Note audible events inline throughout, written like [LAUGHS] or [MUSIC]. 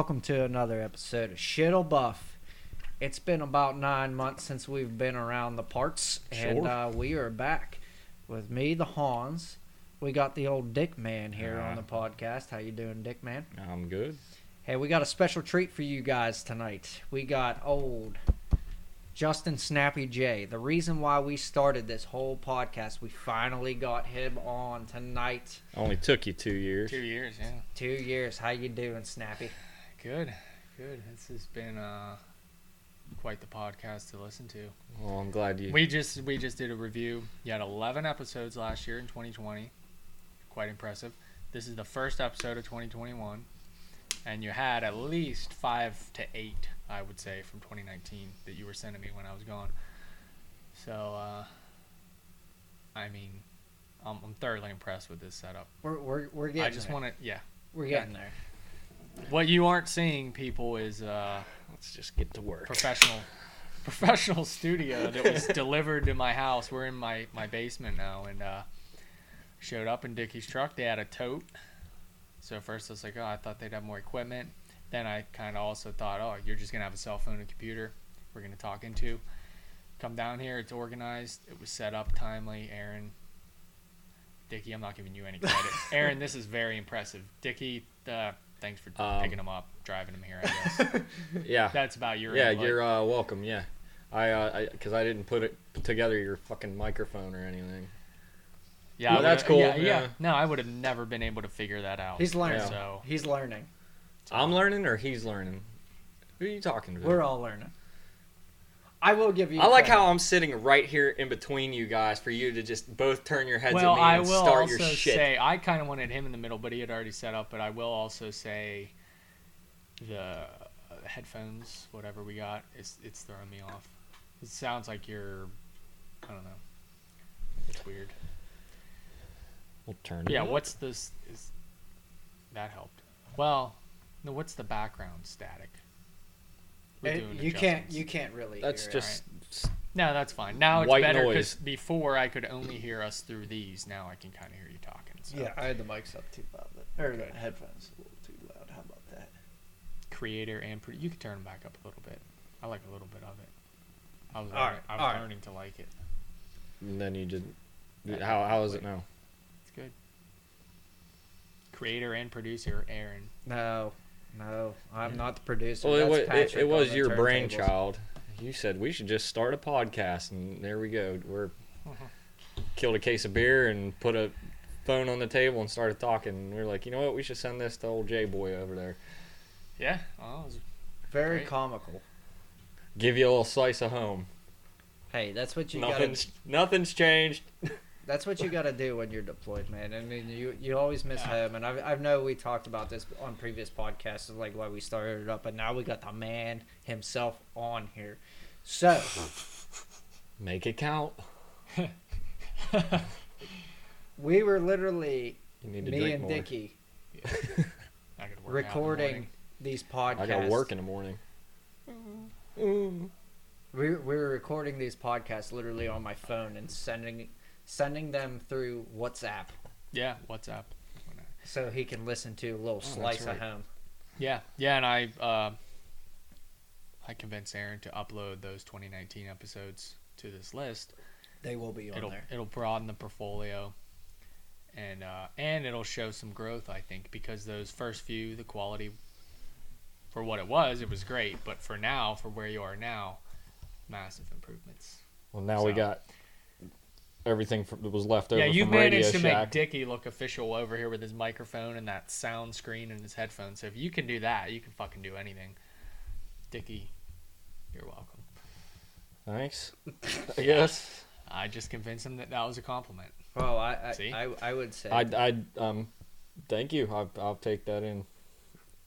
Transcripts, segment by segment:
welcome to another episode of Shittle Buff. It's been about nine months since we've been around the parts, and Sure. uh, we are back with me, the Hans. We got the old Dick Man here on the podcast. How you doing, Dick Man? I'm good. Hey, we got a special treat for you guys tonight. We got old Justin Snappy J. The reason why we started this whole podcast, we finally got him on tonight. Only took you two years. Two years, yeah. Two years. How you doing, Snappy? Good, good. This has been uh, quite the podcast to listen to. Well, I'm glad you. We just we just did a review. You had 11 episodes last year in 2020. Quite impressive. This is the first episode of 2021, and you had at least five to eight, I would say, from 2019 that you were sending me when I was gone. So, uh, I mean, I'm, I'm thoroughly impressed with this setup. We're we're, we're getting. I just want to, yeah. We're yeah. getting there. What you aren't seeing, people, is uh, Let's just get to work. professional [LAUGHS] professional studio that was [LAUGHS] delivered to my house. We're in my, my basement now and uh, showed up in Dickie's truck. They had a tote. So first I was like, oh, I thought they'd have more equipment. Then I kind of also thought, oh, you're just going to have a cell phone and computer we're going to talk into. Come down here. It's organized. It was set up timely. Aaron, Dickie, I'm not giving you any credit. [LAUGHS] Aaron, this is very impressive. Dickie, uh, thanks for Um, picking them up, driving them here, I guess. [LAUGHS] Yeah. That's about your yeah, input. you're uh, welcome. Yeah. I, uh, because I, didn't put it together your fucking microphone or anything. Yeah, Well, that's cool, Yeah, yeah. yeah. No, I would have never been able to figure that out. He's learning. So He's learning. I'm learning or he's learning. Who are you talking to? We're all learning. I will give you. I like credit. how I'm sitting right here in between you guys for you to just both turn your heads well, at me I and will start also your shit. say I kind of wanted him in the middle, but he had already set up. But I will also say the uh, headphones, whatever we got, it's it's throwing me off. It sounds like you're, I don't know. It's weird. we'll turn it Yeah, what's this? Is that helped? Well, no. What's the background static? We're It- doing you can't. You can't really. That's hear it. just. No, that's fine. Now it's White better because before I could only hear us through these. Now I can kind of hear you talking. So. Yeah, I had the mics up too loud, but, or the headphones a little too loud. How about that? Creator and pro- you can turn them back up a little bit. I like a little bit of it. I was All learning, right, I was all right. learning to like it. And then you just. How, how is it now? It's good. Creator and producer Aaron. No, no, I'm not the producer. Well, it, That's wa- it, it was your brainchild. You said we should just start a podcast, and there we go. We're killed a case of beer and put a phone on the table and started talking. And we are like, you know what? We should send this to old J boy over there. Yeah. Well, it was- Very Right. comical. Give you a little slice of home. Hey, that's what you got. Nothing's nothing's changed. [LAUGHS] That's what you got to do when you're deployed, man. I mean, you you always miss Yeah. home, and I I know we talked about this on previous podcasts, like why we started it up, but now we got the man himself on here. So [LAUGHS] Make it count. [LAUGHS] we were literally You need to me and more. Dickie [LAUGHS] I gotta work out in the recording these podcasts. I got to work in the morning. Mm-hmm. Mm. We we were recording these podcasts literally on my phone and sending sending them through WhatsApp, Yeah. WhatsApp. so he can listen to a little Oh, that's slice of right. home. Yeah. Yeah, and I uh, I convinced Aaron to upload those 2019 episodes to this list. They will be on it'll there. it'll broaden the portfolio and uh, and it'll show some growth I think because those first few the quality for what it was it was great but for now for where you are now massive improvements Well, now we So- got everything from, that was left over yeah you from Radio managed to Shack. make Dickie look official over here with his microphone and that sound screen and his headphones so if you can do that you can fucking do anything Dickie you're welcome Thanks. [LAUGHS] I guess. I just convinced him that that was a compliment Well, I I, See? I, I would say I I um, thank you. I'll, I'll take that in.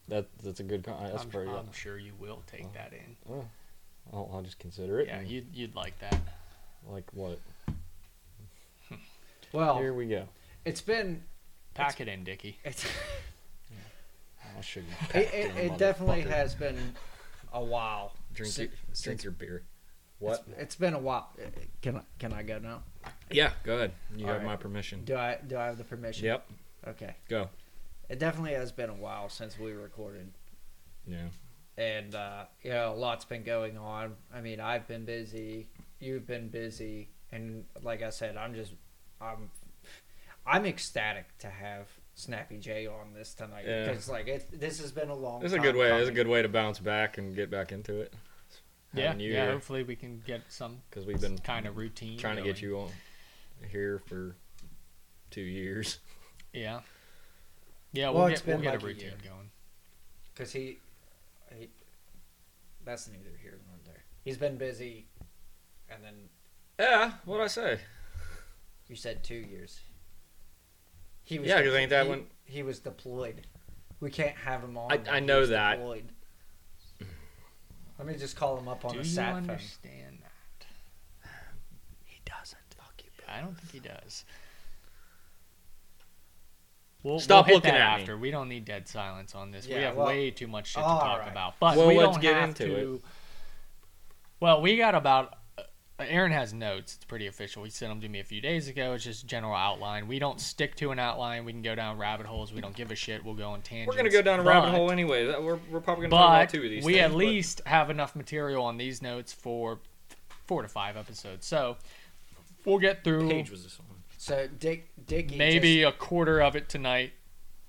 That that's a good. Con- that's I'm, pretty. I'm sure you will take Oh. that in Oh, I'll, I'll just consider it. yeah you'd, you'd like that like what? Well, Here we go. it's been Pack it in, Dicky. it's I'll show you. it, it, it definitely has been a while. Drink si- your, since- drink your beer. What? It's been a while. Can I, can I go now? Yeah, go ahead. You All have right. my permission. Do I do I have the permission? Yep. Okay. Go. It definitely has been a while since we recorded Yeah. and uh, you know, a lot's been going on. I mean, I've been busy, you've been busy, and like I said, I'm just, I'm, I'm ecstatic to have Snappy J on this tonight Yeah. because like it, this has been a long. It's a good way. It's a good way to bounce back and get back into it. Yeah, Having you yeah. here, Hopefully, we can get some because we've been kind of routine. trying to get you on here for two years. Yeah. Yeah, Well, we'll it's get we'll been get like a a routine year. going. because he, he, that's neither here nor there. He's been busy, and then Yeah. What'd I say? You said two years. He was Yeah, 'cause ain't that he, when- he was deployed. We can't have him on. I- I know was that. Deployed. Let me just call him up on Do the you sat phone. Do you understand that? He doesn't. Fuck you. I don't think he does. We'll, Stop we'll looking that at me. after. We don't need dead silence on this. we have well- way too much shit to talk right. about. But Well, we let's don't get have into to. Well, we got about. Aaron has notes. It's pretty official. He sent them to me a few days ago. It's just general outline. We don't stick to an outline. We can go down rabbit holes. We don't give a shit. We'll go on tangents. We're gonna go down a rabbit But- hole anyway. We're, we're probably gonna talk about two of these. we things, at but- least have enough material on these notes for four to five episodes. So we'll get through page was this one. So dig, Dickie, maybe just- a quarter of it tonight,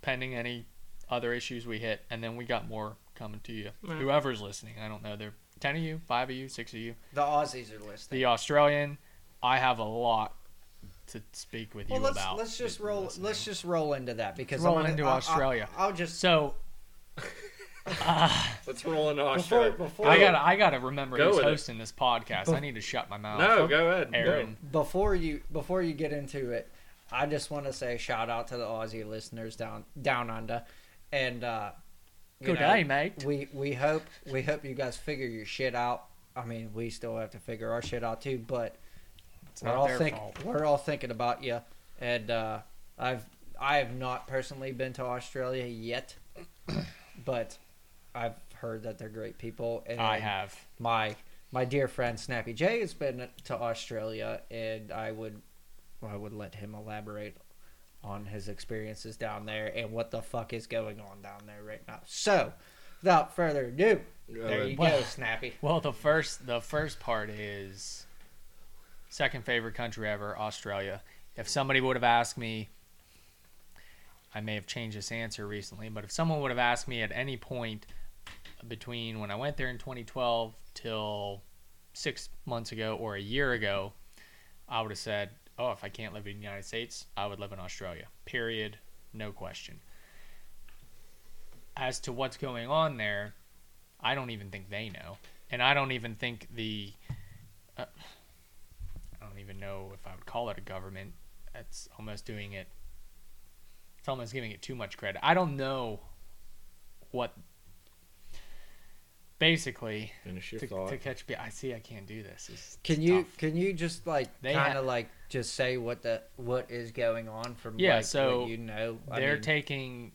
pending any other issues we hit, and then we got more coming to you. Yeah. Whoever's listening, I don't know. There, ten of you, five of you, six of you. the Aussies are listening. The Australian, I have a lot to speak with well, you let's about. let's just roll. listening. Let's just roll into that because Roll I'm gonna, into I- I- Australia. I'll just So [LAUGHS] Let's roll into Australia. before I gotta I gotta remember Go who's with it. hosting this podcast. I need to shut my mouth. no, go ahead. go. Aaron. before you before you get into it, I just want to say shout out to the Aussie listeners down down under, and uh, you Good know, day, mate. We we hope we hope you guys figure your shit out. I mean, we still have to figure our shit out too, but It's we're all think fault. we're all thinking about you. And uh, I've I have not personally been to Australia yet, [COUGHS] but I've heard that they're great people. And I have. my my dear friend Snappy J has been to Australia, and I would I would let him elaborate on his experiences down there and what the fuck is going on down there right now. So, without further ado, there you Well- go, Snappy. [LAUGHS] Well, the first the first part is second favorite country ever, Australia. If somebody would have asked me, I may have changed this answer recently, but if someone would have asked me at any point between when I went there in 2012 till six months ago or a year ago, I would have said, "Oh, if I can't live in the United States, I would live in Australia." Period, no question. As to what's going on there, I don't even think they know, and I don't even think the. Uh, I don't even know if I would call it a government. That's almost doing it. It's almost giving it too much credit. I don't know what. Basically, Finish your to, thought. to catch me, I see I can't do this. It's, Can it's you tough. can you just like kind of like just say what the what is going on from Yeah, like, so what you know? I They're mean, taking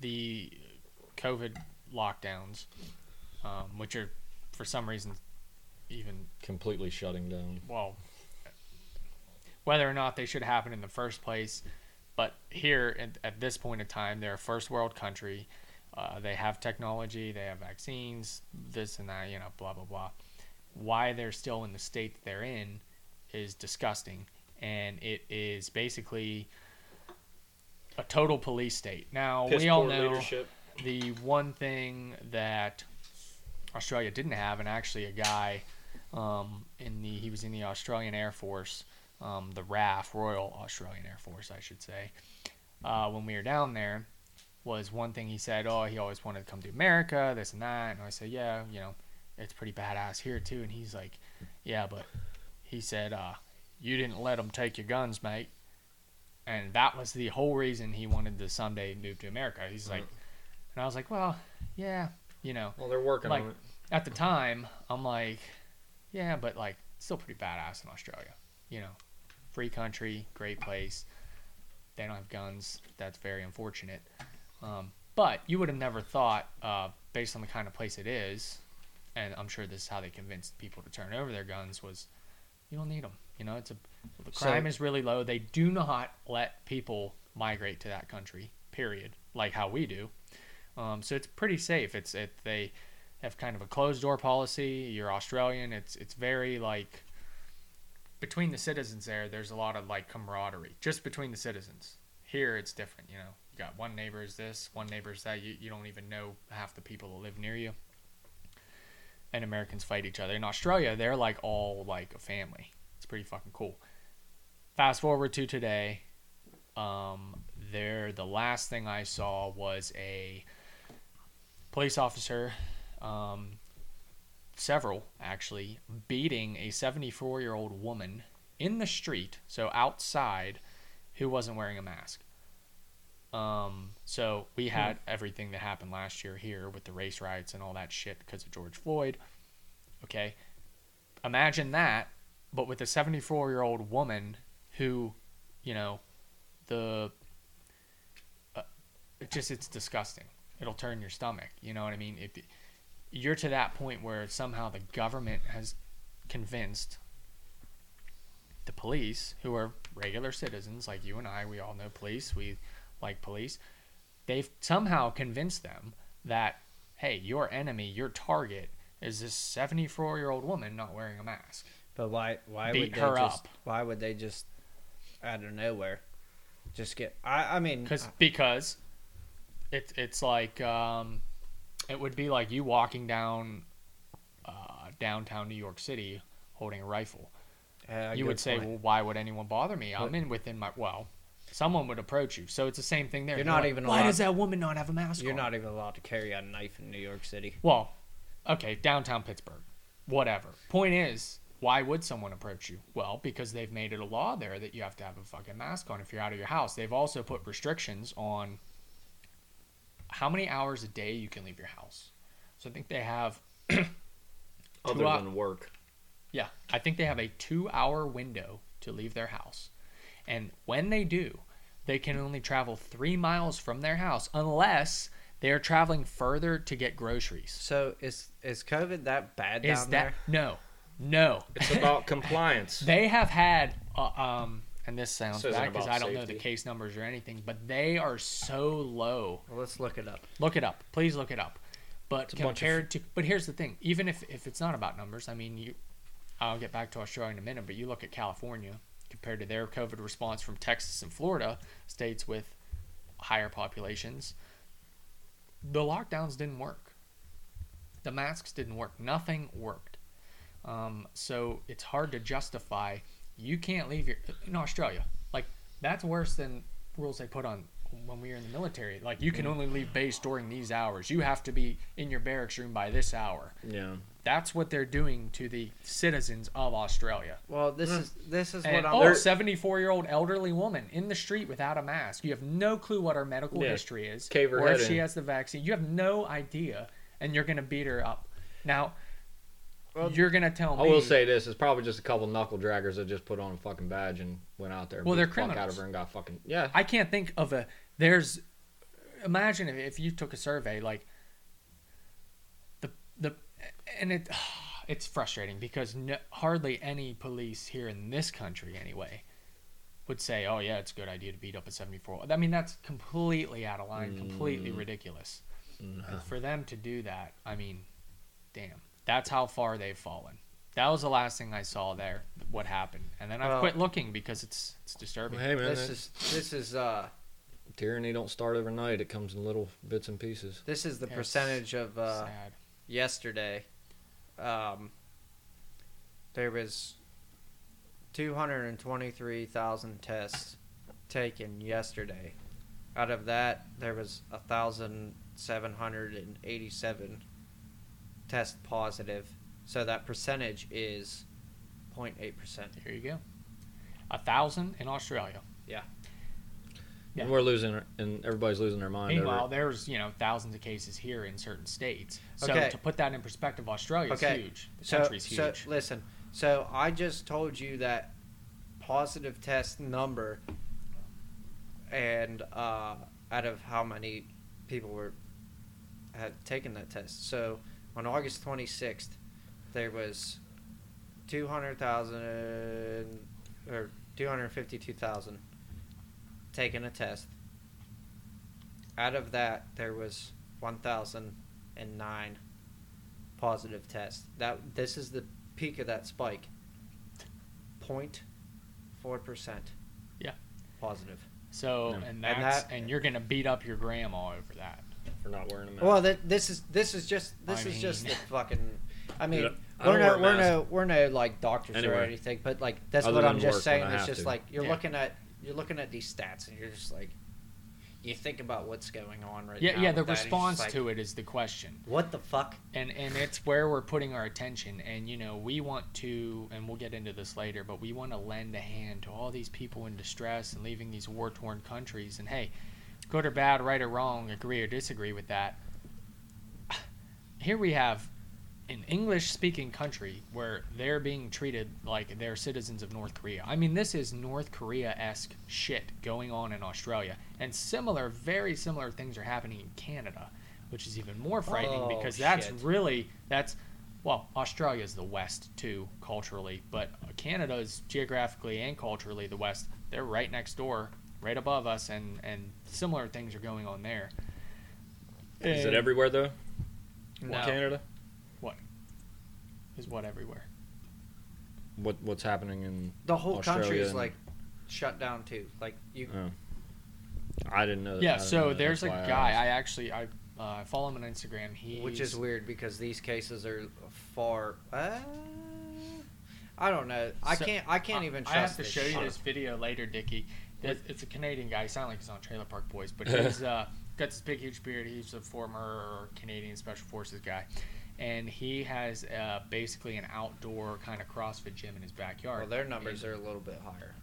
the COVID lockdowns, um, which are for some reason even Completely shutting down. well, whether or not they should happen in the first place. But here, at, at this point in time, they're a first world country. Uh, they have technology, they have vaccines, this and that, you know, blah, blah, blah. Why they're still in the state that they're in is disgusting. And it is basically a total police state. Now, Piss we all know leadership. the one thing that Australia didn't have, and actually a guy um, in the he was in the Australian Air Force, um, the RAF Royal Australian Air Force, I should say. Uh, when we were down there, was one thing he said. Oh, he always wanted to come to America, this and that. And I said, yeah, you know, it's pretty badass here too. And he's like, yeah, but he said, uh, you didn't let them take your guns, mate. And that was the whole reason he wanted to someday move to America. He's like, and I was like, well, yeah, you know, Well, they're working like on it. at the time, I'm like, yeah, but like still pretty badass in Australia. You know, free country, great place. They don't have guns. That's very unfortunate. Um, but you would have never thought, uh, based on the kind of place it is, and I'm sure this is how they convinced people to turn over their guns was, you don't need them. You know, it's a the So- crime is really low. They do not let people migrate to that country. Period. Like how we do. Um, so it's pretty safe. It's it they have kind of a closed door policy. You're Australian. It's it's very like between the citizens there. There's a lot of like camaraderie just between the citizens. Here it's different. You know, you got one neighbor is this, one neighbor is that. You you don't even know half the people that live near you. And Americans fight each other. In Australia, they're like all like a family. It's pretty fucking cool. Fast forward to today. Um, there, the last thing I saw was a police officer, um, several actually, beating a 74 year old woman in the street, so outside, who wasn't wearing a mask. Um, so we had everything that happened last year here with the race riots and all that shit because of George Floyd. Okay. Imagine that, but with a 74 year old woman who, you know, the uh, it just it's disgusting. It'll turn your stomach. You know what I mean? If you're to that point where somehow the government has convinced the police, who are regular citizens like you and I, we all know police, we like police. They've somehow convinced them that hey, your enemy, your target is this 74 year old woman not wearing a mask. But why? Why Beat would they her just? up. Why would they just out of nowhere just get? I. I mean, Cause, because it's it's like um, it would be like you walking down uh, downtown New York City holding a rifle. uh, you would say, point. well, why would anyone bother me? I'm But- in within my well. Someone would approach you, so it's the same thing there. You're They're not like, even Why allowed- does that woman not have a mask on? you're on? not even allowed to carry a knife in New York City. Well, okay, downtown Pittsburgh, whatever. Point is, why would someone approach you? Well, because they've made it a law there that you have to have a fucking mask on if you're out of your house. They've also put restrictions on how many hours a day you can leave your house. So I think they have, [CLEARS THROAT] Other Two hou- than work. yeah, I think they have a two hour window to leave their house. And when they do, they can only travel three miles from their house unless they are traveling further to get groceries. So is is COVID that bad Is down that there? no, no? It's about [LAUGHS] compliance. They have had, uh, um, and this sounds This bad because I don't know the case numbers or anything, but they are so low. Well, let's look it up. Look it up, please look it up. But a bunch of- compared to, but here's the thing: even if if it's not about numbers, I mean, you, I'll get back to Australia in a minute, but you look at California compared to their COVID response from Texas and Florida, states with higher populations. The lockdowns didn't work. The masks didn't work. Nothing worked. Um, so it's hard to justify. You can't leave your in Australia. Like that's worse than rules they put on when we were in the military. Like you can only leave base during these hours. You have to be in your barracks room by this hour. Yeah. That's what they're doing to the citizens of Australia. Well, this is this is And, what I'm. oh, 74 year old elderly woman in the street without a mask. You have no clue what her medical Yeah, history is, cave her or if head she has the vaccine. You have no idea, and you're gonna beat her up. Now, Well, you're gonna tell me. I will say this: it's probably just a couple knuckle draggers that just put on a fucking badge and went out there. Well, they're the fuck out of her and got fucking yeah. I can't think of a. There's. Imagine if, if you took a survey like. The the, and it, [SIGHS] it's frustrating because no, hardly any police here in this country anyway, would say, "Oh yeah, it's a good idea to beat up a 74." I mean, that's completely out of line, completely Mm. ridiculous. No. For them to do that, I mean, damn, that's how far they've fallen. That was the last thing I saw there. What happened, and then I well, quit looking because it's it's disturbing. Well, hey man, this is this is uh, tyranny don't start overnight. It comes in little bits and pieces. This is the it's percentage of uh, yesterday. Um, there was 223,000 tests taken yesterday. Out of that, there was 1,787 test positive. So that percentage is 0.8 percent. There you go. A thousand in Australia. Yeah. And we're losing, and everybody's losing their mind. Meanwhile, over there's you know thousands of cases here in certain states. So Okay. to put that in perspective, Australia is Okay. huge. The So, country's so listen. So I just told you that positive test number, and uh, out of how many people were had taken that test. So on August twenty sixth, there was two hundred thousand uh, or two hundred fifty two thousand taken a test. Out of that, there was 1,009 positive tests. That this is the peak of that spike. 0.4 percent. Yeah. Positive. So Yeah. and And that- and you're gonna beat up your grandma over that. For not wearing a mask. Well, that this is this is just this I is just the fucking. I mean, Dude, I we're no we're no we're no like doctors or anything, but like that's Other what I'm than just saying. when I It's have just to. like you're Yeah. looking at you're looking at these stats and you're just like, you think about what's going on right Yeah, now. yeah. Yeah. The with that, and you're just response like, to it is the question. What the fuck? and and it's where we're putting our attention and you know we want to and we'll get into this later but we want to lend a hand to all these people in distress and leaving these war torn countries and hey good or bad right or wrong agree or disagree with that here we have an english speaking country where they're being treated like they're citizens of north korea. I mean this is north korea-esque shit going on in australia. And similar very similar things are happening in canada which is even more frightening Oh, because that's shit. really that's well australia is the west too culturally but canada is geographically and culturally the west. They're right next door right above us and and similar things are going on there is it everywhere though? in No. Canada. What? Is what everywhere What what's happening in? The whole country is and- like shut down too. Like you. Oh. I didn't know. That. Yeah so that. there's a That's why guy asked. i actually i uh, follow him on instagram he Which is weird because these cases are far. Uh, I don't know. I So, can't. I can't even I have to this show you this video later, Dickie. It- It's a Canadian guy. He sounds like he's on Trailer Park Boys, but [LAUGHS] he's uh, got this big, huge beard. He's a former Canadian Special Forces guy, and he has uh, basically an outdoor kind of CrossFit gym in his backyard. Well, their numbers in, are a little bit higher.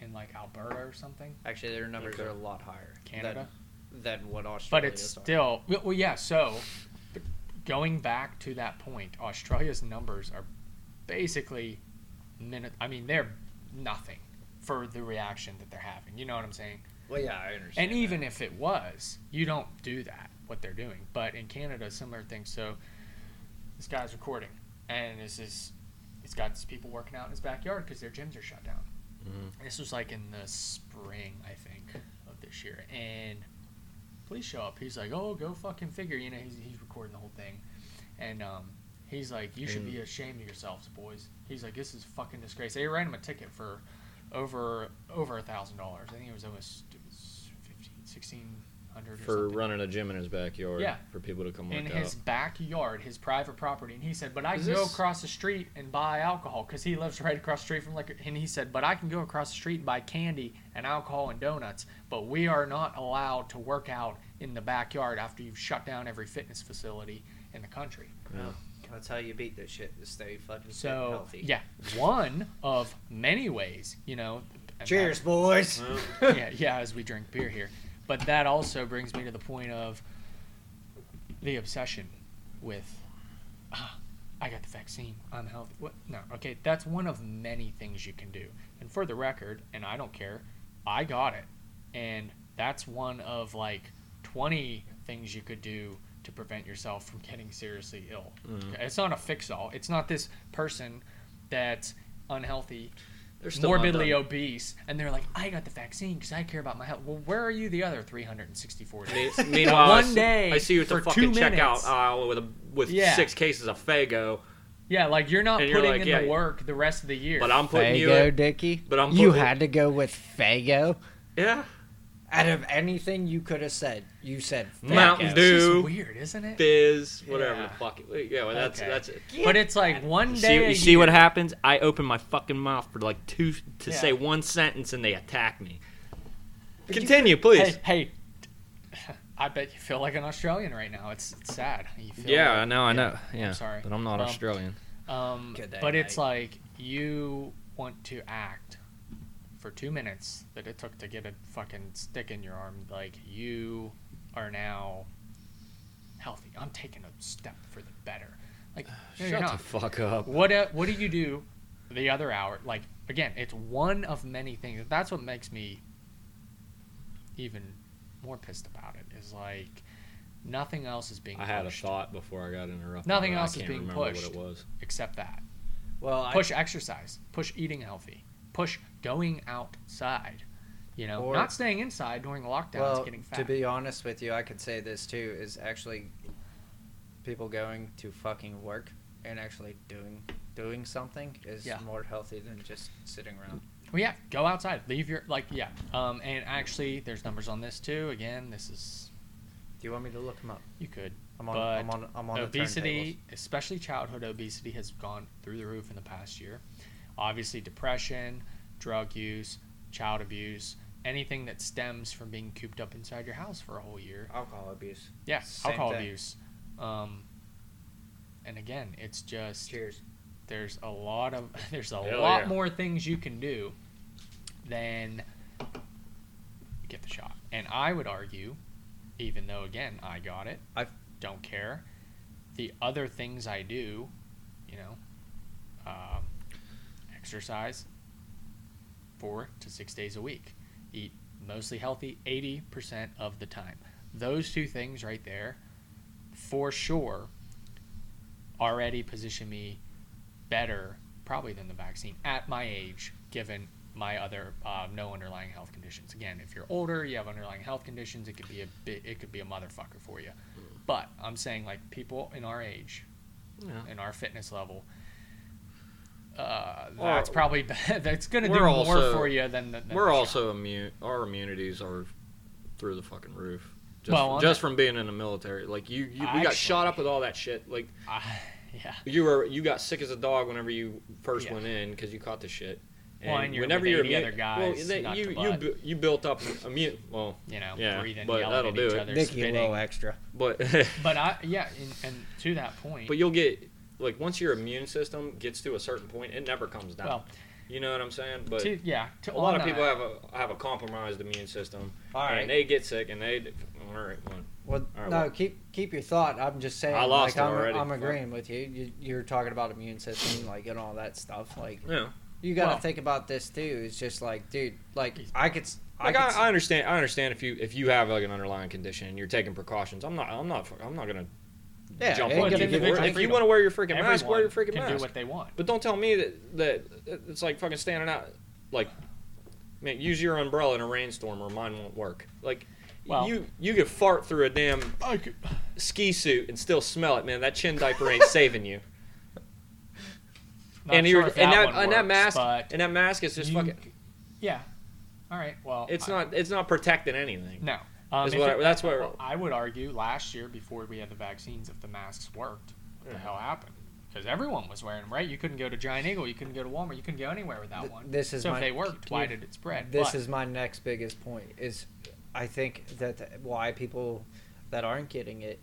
in like Alberta or something, Actually, their numbers Okay. are a lot higher. Canada. Than, than what Australia. but it's still well, well, yeah. So, going back to that point, Australia's numbers are basically minute. I mean, they're nothing for the reaction that they're having. You know what I'm saying? Well, yeah, I understand. And even if it was, you don't do that, what they're doing. But in Canada, similar things. So this guy's recording, and this is, he's got these people working out in his backyard because their gyms are shut down. Mhm. This was like in the spring, I think, of this year. And police show up. He's like, oh, go fucking figure. You know, he's, he's recording the whole thing. And um, he's like, you should be ashamed of yourselves, boys. He's like, this is fucking disgrace. They ran him a ticket for over over a thousand dollars. I think it was almost it was 15, 1600 or for something. running a gym in his backyard. Yeah. For people to come work in out. his backyard, his private property, and he said, "But I Is can go across the street and buy alcohol because he lives right across the street from liquor." And he said, "But I can go across the street and buy candy and alcohol and donuts, but we are not allowed to work out in the backyard after you've shut down every fitness facility in the country." Oh, that's how you beat this shit. To stay fucking So healthy. yeah, one of many ways, you know. Cheers, that- boys. [LAUGHS] yeah, yeah, as we drink beer here. But that also brings me to the point of the obsession with, ah, I got the vaccine, I'm healthy. What? No, okay, that's one of many things you can do. And for the record, and I don't care, I got it. And that's one of like 20 things you could do to prevent yourself from getting seriously ill. Mhm. It's not a fix all. It's not this person that's unhealthy They're still morbidly done. obese, and they're like, "I got the vaccine because I care about my health." Well, where are you the other 364 days? Me- [LAUGHS] Meanwhile, I one see- day I see you at the fucking checkout aisle with a, with Yeah. six cases of Faygo, yeah, like you're not And you're putting like, in yeah, the work the rest of the year. but I'm putting you. Faygo, At, Dickie. but I'm you had to go with Faygo. yeah, Out of anything you could have said, you said Faygo. Mountain it's Dew. just weird, isn't it? Fizz, whatever Yeah. the fuck. it- Yeah, well, that's Okay. that's it. But it's like one day. see, a you see what year- happens? I open my fucking mouth for like two to Yeah. say one sentence, and they attack me. Continue, please. Hey, hey, I bet you feel like an Australian right now. It's, it's sad. You feel yeah, like- I know, I know. Yeah, sorry. but I'm not Um, Australian. Um, Good day, but it's like you want to act for two minutes that it took to get a fucking stick in your arm. Like you are now healthy. I'm taking a step for the better. Like [SIGHS] no, Shut the fuck up. What uh, what do you do the other hour? Like again, it's one of many things. That's what makes me even more pissed about it. Is like nothing else is being. I had a pushed thought before I got interrupted. Nothing I else is being pushed. What it was. except that. Well, I, push exercise, push eating healthy, push going outside. You know, Or- not staying inside during lockdowns, well, getting fat. to be honest with you, I could say this too is actually people going to fucking work and actually doing doing something is Yeah. more healthy than just sitting around. Well, yeah, go outside. Leave your like, yeah. Um, and actually, there's numbers on this too. Again, this is Do you want me to look them up? you could. I'm on. But I'm on. I'm on the obesity, especially childhood obesity, has gone through the roof in the past year. Obviously, depression, drug use, child abuse, anything that stems from being cooped up inside your house for a whole year. Alcohol abuse. Yeah, Same alcohol thing. abuse. Um, and again, it's just Cheers. there's a lot of [LAUGHS] there's a Hell lot yeah. more things you can do than get the shot. And I would argue, even though again I got it, I don't care. The other things I do, you know, um, exercise four to six days a week, eat mostly healthy 80% of the time. Those two things right there, for sure, already position me better probably than the vaccine at my age, given my other uh, no underlying health conditions. Again, if you're older, you have underlying health conditions, it could be a bit, it could be a motherfucker for you. But I'm saying like people in our age, Yeah. in our fitness level, uh, Well, that's probably [LAUGHS] that's going to do we're more also- for you than, the- than We're the shot. also immune. Our immunities are through the fucking roof. Just, Well, on just that- from being in the military, like you, you we got shot up with all that shit. Like I, [LAUGHS] yeah. you were, you got sick as a dog whenever you first Yeah. went in because you caught the shit. Well, and you're whenever with you're 80 immu- other guys, well, they- you you bu- you built up immune. Well, You know, Yeah, breathing, but yelling that'll at do each it. other, Nicky spitting. Low extra. but But [LAUGHS] I, yeah, and, and to that point, but you'll get like once your immune system gets to a certain point, it never comes down. Well, you know what I'm saying? But to, yeah, to a lot on of people that- have a have a compromised immune system, All right. and they get sick, and they all right. Well, Well, All right, no, well- keep keep your thought. I'm just saying. I lost like, it I'm, already. I'm Fuck. agreeing with you. you. You're talking about immune system, like and all that stuff. Like yeah. you got to Well- think about this too. It's just like, dude, like I could, s- I Like could. I, s- I understand. I understand if you if you have like an underlying condition and you're taking precautions. I'm not. I'm not. I'm not gonna yeah, jump on gonna you. give for it. it- If you want to wear your freaking mask, wear your freaking can mask. do what they want. But don't tell me that that it's like fucking standing out. Like, man, use your umbrella in a rainstorm or mine won't work. Like, Well- you you could fart through a damn could, ski suit and still smell it, man. That chin diaper ain't [LAUGHS] saving you. not and sure if and that, that and that mask and that mask is just you- fucking. yeah. All right. Well, It's I- not. It's not protecting anything. No. Um, what it- I- that's what- I would argue last year before we had the vaccines, if the masks worked, what the hell happened? Because everyone was wearing them, right? You couldn't go to Giant Eagle, you couldn't go to Walmart, you couldn't go anywhere without Th- one. this is so my- if they worked, why did it spread? This But- is my next biggest point. Is I think that th- why people that aren't getting it.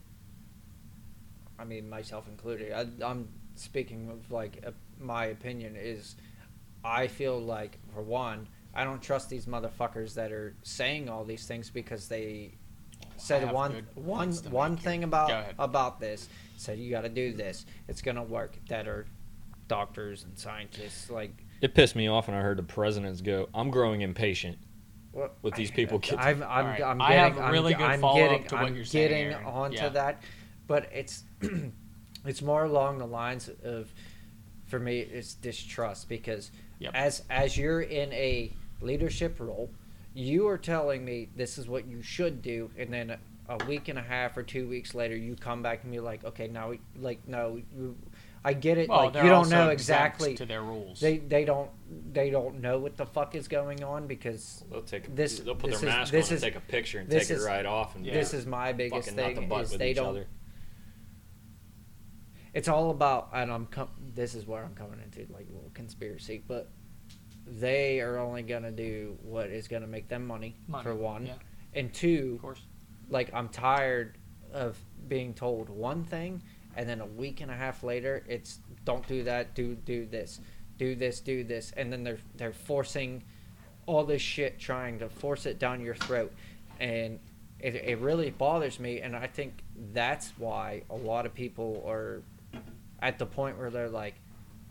I mean, myself included. I, I'm speaking of like uh, my opinion is. I feel like for one, I don't trust these motherfuckers that are saying all these things because they said have one good one points to one make here. thing about about this. Said you got to do this. It's gonna work. That are doctors and scientists like It pissed me off when I heard the presidents go, "I'm growing impatient." What with these people get- [LAUGHS] I'm, I'm, Alright, I'm I getting, have a I'm good I'm follow-up to what I'm you're saying, getting Aaron. onto Yeah. that, but it's [CLEARS THROAT] it's more along the lines of, for me, it's distrust because Yep. as as you're in a leadership role, you are telling me this is what you should do, and then a week and a half or two weeks later, you come back and you're like, okay, now, we- like, no, you, I get it, well, like you don't know exactly. to their rules. They they don't they don't know what the fuck is going on because They'll take. This- they'll put this their is- mask this on is- and take a picture and take is- it right off and this is my biggest fucking nut the thing butt is with they each don't other. it's all about and i'm com- this is where i'm coming into like a little conspiracy but they are only going to do what is going to make them money, Money, for one yeah. and two of course. like i'm tired of being told one thing and then a week and a half later it's don't do that do do this do this do this and then they're they're forcing all this shit trying to force it down your throat and it, it really bothers me and i think that's why a lot of people are at the point where they're like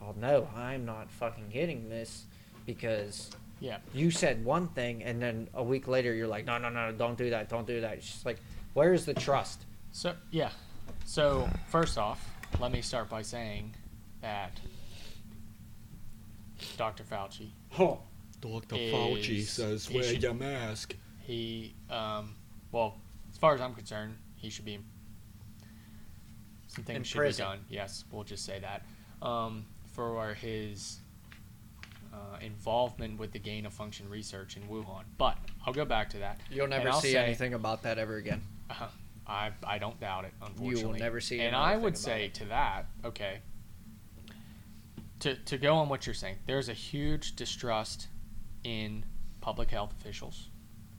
oh no i'm not fucking getting this because Yeah. you said one thing and then a week later you're like no no no don't do that don't do that it's just like where's the trust So yeah. So first off, let me start by saying that Dr. Fauci, oh Dr. Fauci says wear should- your mask. He, um, well, as far as I'm concerned, he should be. Some things In should prison. be done. Yes, we'll just say that. Um, for his uh, involvement with the gain of function research in Wuhan. But I'll go back to that. You'll never see say- anything about that ever again. Uh, [LAUGHS] I I don't doubt it. Unfortunately, You will never see And I would say it. to that, okay. To to go on what you're saying, there's a huge distrust in public health officials,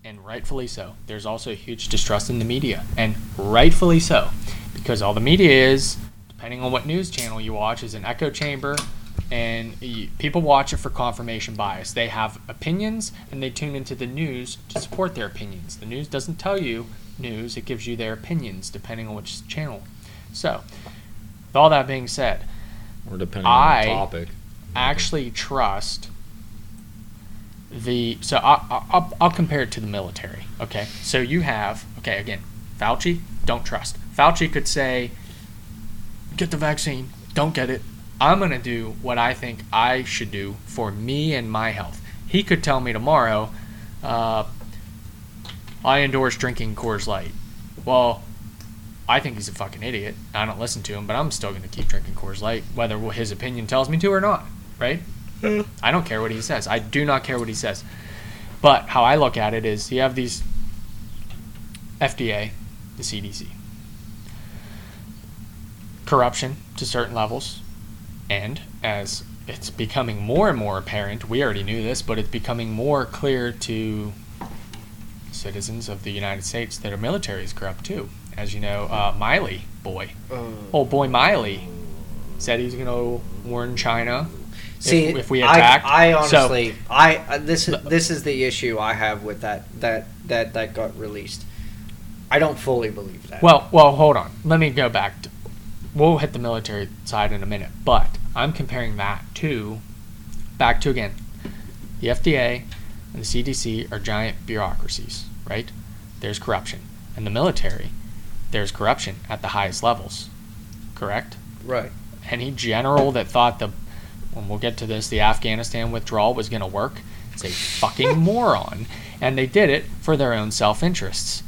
and rightfully so. There's also a huge distrust in the media, and rightfully so, because all the media is, depending on what news channel you watch, is an echo chamber. And people watch it for confirmation bias. They have opinions and they tune into the news to support their opinions. The news doesn't tell you news, it gives you their opinions depending on which channel. So, with all that being said, Or depending I- on the topic. actually trust the. So, I, I, I'll, I'll compare it to the military. Okay. So, you have, okay, again, Fauci, don't trust. Fauci could say, get the vaccine, don't get it. I'm going to do what I think I should do for me and my health. He could tell me tomorrow, uh, I endorse drinking Coors Light. Well, I think he's a fucking idiot. I don't listen to him, but I'm still going to keep drinking Coors Light, whether his opinion tells me to or not, right? I don't care what he says. I do not care what he says. But how I look at it is you have these FDA, the CDC, corruption to certain levels, and as it's becoming more and more apparent, we already knew this, but it's becoming more clear to citizens of the United States that our military is corrupt too. As you know, uh, Milley boy, old boy Milley, said he's going to warn China See, if, if we I- attack. I, So- honestly, I uh, this is this is the issue I have with that that that that got released. I don't fully believe that. Well, well, hold on. Let me go back. To, we'll hit the military side in a minute, but I'm comparing that to back to again. The FDA and the CDC are giant bureaucracies, right? There's corruption, and the military, there's corruption at the highest levels. Correct? right. Any general that thought the, when we'll get to this, the Afghanistan withdrawal was going to work is a fucking [LAUGHS] moron, and they did it for their own self interests.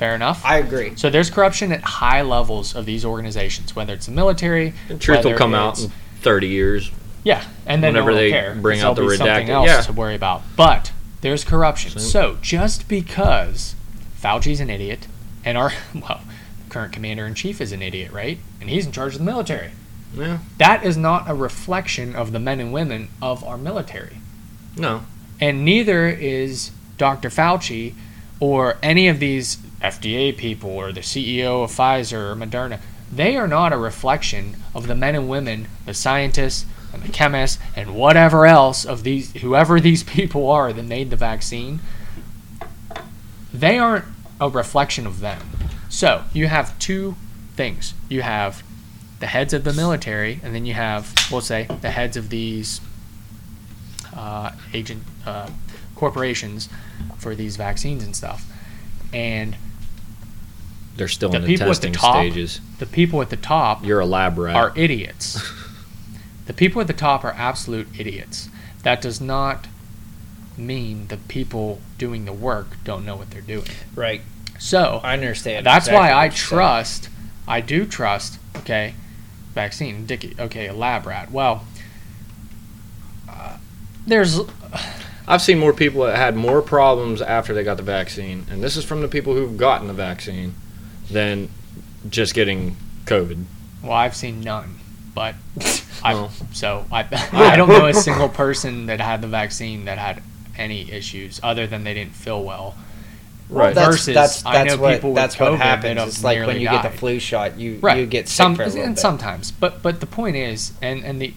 Fair enough. I agree. So there's corruption at high levels of these organizations, whether it's the military. The truth will come out in 30 years. Yeah, and then whenever no they will care, bring 'cause out there'll the be something redacted- else yeah. to worry about. But there's corruption. So- So just because Fauci's an idiot, and our [LAUGHS] well, current commander in chief is an idiot, right? And he's in charge of the military. Yeah. That is not a reflection of the men and women of our military. No. And neither is Dr. Fauci or any of these FDA people or the CEO of Pfizer or Moderna. They are not a reflection of the men and women, the scientists and the chemists and whatever else of these whoever these [LAUGHS] people are that made the vaccine. They aren't a reflection of them. So, you have two things. You have the heads of the military, and then you have, we'll say, the heads of these uh, agent uh, corporations for these vaccines and stuff. And They're still The in the people at the testing top- stages. the people at the top You're a lab rat. are idiots. [LAUGHS] the people at the top are absolute idiots. That does not mean the people doing the work don't know what they're doing. Right. So I understand. that's exactly why I you're saying. trust. I do trust. Okay, vaccine. Dickie. Okay, a lab rat. Well, uh, there's I've seen more people that had more problems after they got the vaccine, and this is from the people who've gotten the vaccine, than just getting COVID. Well, I've seen none, but [LAUGHS] I Well. so I I don't know a single [LAUGHS] person that had the vaccine that had any issues other than they didn't feel well. Right. That's Versus, that's I that's know what people with that's COVID what that happens. have It's like when nearly you get the flu shot, you Right. you get sick Some for a little and bit. sometimes, but but the point is, and and the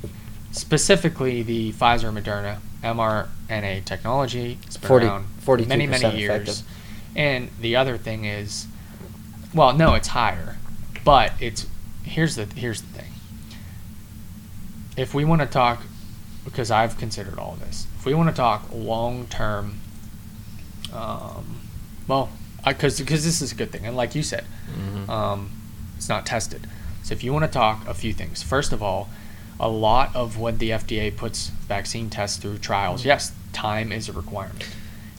specifically the Pfizer Moderna mRNA technology. It's been 40 around 42% many many years. effective. And the other thing is, well, no, it's higher, but it's here's the here's the thing. If we want to talk, because I've considered all this, if we want to talk long term, um, well, because because this is a good thing, and like you said, Mhm. um, it's not tested. So if you want to talk a few things, first of all, a lot of when the FDA puts vaccine tests through trials, mm-hmm. yes, time is a requirement.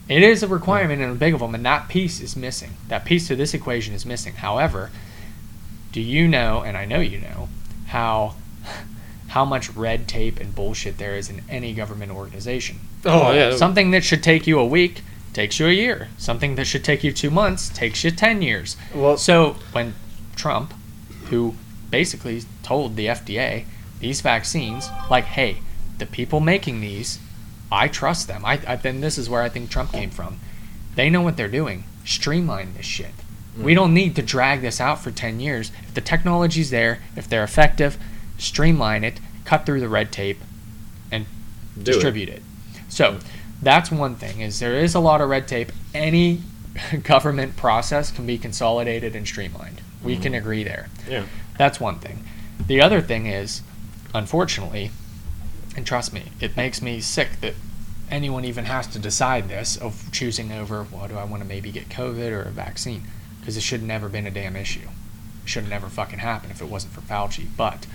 It is a requirement and a big of them, and that piece is missing. That piece to this equation is missing. However, do you know, and I know you know, how how much red tape and bullshit there is in any government organization? Oh yeah. Something that should take you a week takes you a year. Something that should take you two months takes you ten years. Well, So when Trump, who basically told the FDA these vaccines, like, hey, the people making these, I trust them. I, I then this is where I think Trump came from. They know what they're doing. Streamline this shit. We mm. don't need to drag this out for ten years. If the technology's there, if they're effective, streamline it, cut through the red tape, and Do distribute it. So that's one thing is there is a lot of red tape. Any [LAUGHS] government process can be consolidated and streamlined. We can mm. agree there. Yeah. That's one thing. The other thing is, unfortunately, and trust me, it makes me sick that anyone even has to decide this of choosing over, well, do I want to maybe get COVID or a vaccine? Because it should have never been a damn issue. It should have never fucking happened if it wasn't for Fauci. But,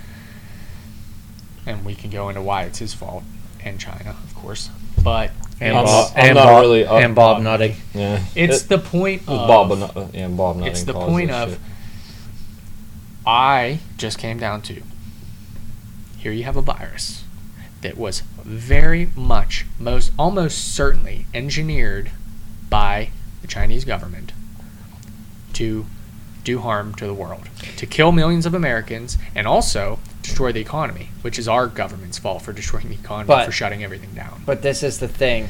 and we can go into why it's his fault and China, of course. But and I'm Bob, not- I'm and not Bob, really up- and Bob up- Nutting. Yeah. it's It- the point of Bob. and- Yeah, Bob. it's the point of shit. I just came down to here you have a virus that was very much most almost certainly engineered by the Chinese government to do harm to the world, to kill millions of Americans and also destroy the economy, which is our government's fault for destroying the economy But- for shutting everything down. But this is the thing.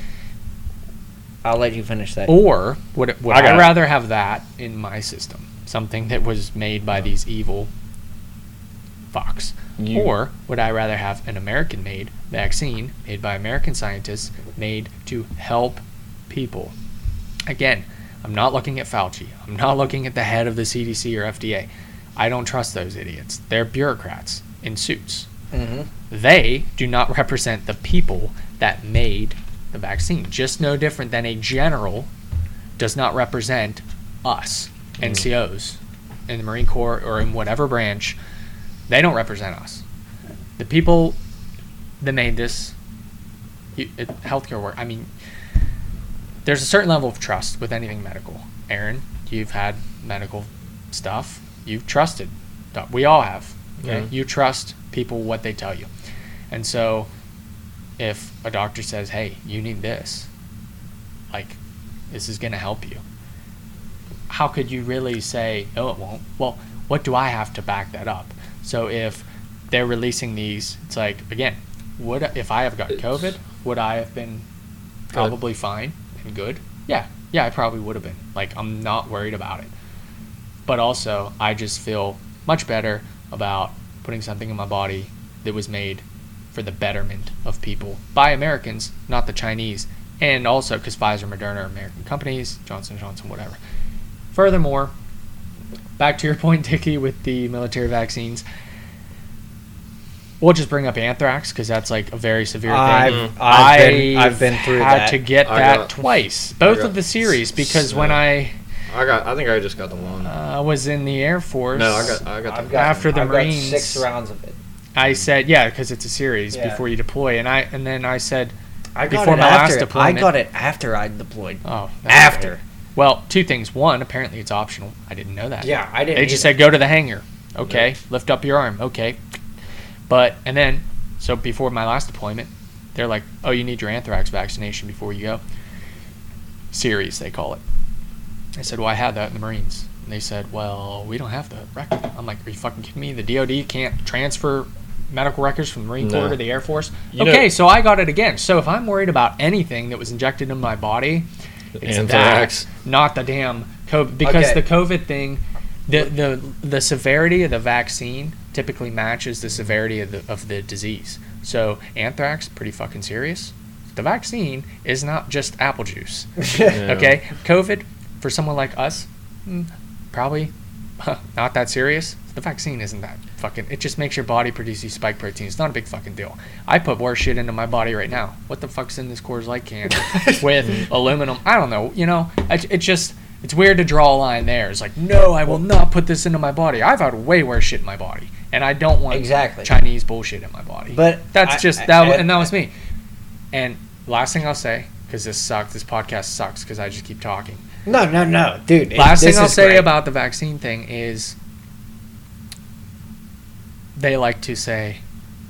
I'll let you finish that. Or would would I I, rather have that in my system, something that was made by these evil fucks, You- or would I rather have an American-made vaccine made by American scientists, made to help people? Again, I'm not looking at Fauci. I'm not looking at the head of the CDC or FDA. I don't trust those idiots. They're bureaucrats in suits hmm they do not [LAUGHS] represent the people that made the vaccine. Just no different than a general does not represent us, NCOs, in the Marine Corps or in whatever branch. They don't represent us. The people that made this uh, healthcare work, I mean, there's a certain level of trust with anything medical. Aaron, you've had medical stuff. You've trusted. We all have. Okay? Yeah. You trust people what they tell you. And so if a doctor says, "Hey, you need this." Like this is going to help you. How could you really say, "No, it won't?" Well, what do I have to back that up? So if they're releasing these, it's like again, would if I have got COVID, would I have been probably fine and good? Yeah, yeah, I probably would have been. Like I'm not worried about it. But also, I just feel much better about putting something in my body that was made for the betterment of people by Americans, not the Chinese, and also because Pfizer, Moderna are American companies, Johnson Johnson, whatever. Furthermore, back to your point, Dickie, with the military vaccines. We'll just bring up anthrax because that's like a very severe thing. I've, I've been I've been through had that. to get I that got- twice, both of the series, s- because when. I I got. I think I just got the one. uh, was in the Air Force, no, I got. I got I've the. got, After the I've got Marines- six rounds of it. I said, yeah, because it's a series Yeah. before you deploy, and I and then I said, I got Before it my last after. deployment- I got it after I deployed. oh, After. right. Well, two things. One, apparently it's optional. I didn't know that. Yeah, I didn't. They just either. said go to the hangar. Okay, lift up your arm. Okay, but and then so before my last deployment, they're like, oh, you need your anthrax vaccination before you go. Series they call it. I said, well, I had that in the Marines. And they said, well, we don't have the record. I'm like, are you fucking kidding me? The DoD can't transfer medical records from the Marine Corps No. to the Air Force. You know- okay, so I got it again. So if I'm worried about anything that was injected in my body, it's Anthrax. that, not the damn COVID. Because Okay. the COVID thing, the, the the severity of the vaccine typically matches the severity of the of the disease. So anthrax, pretty fucking serious. The vaccine is not just apple juice. Yeah. [LAUGHS] [LAUGHS] Okay, COVID for someone like us, mm, probably not that serious. The vaccine isn't that fucking. It just makes your body produce these spike proteins. It's not a big fucking deal. I put worse shit into my body right now. What the fuck's in this Coors Light can [LAUGHS] with aluminum? I don't know. You know, it, it just it's weird to draw a line there. It's like, no, I will not put this into my body. I've had way worse shit in my body, and I don't want Exactly. Chinese bullshit in my body. But that's I- just that, I- and that was me. And last thing I'll say, because this sucks. This podcast sucks because I just keep talking. No, no, no, dude. Last thing I'll say great. about the vaccine thing is they like to say,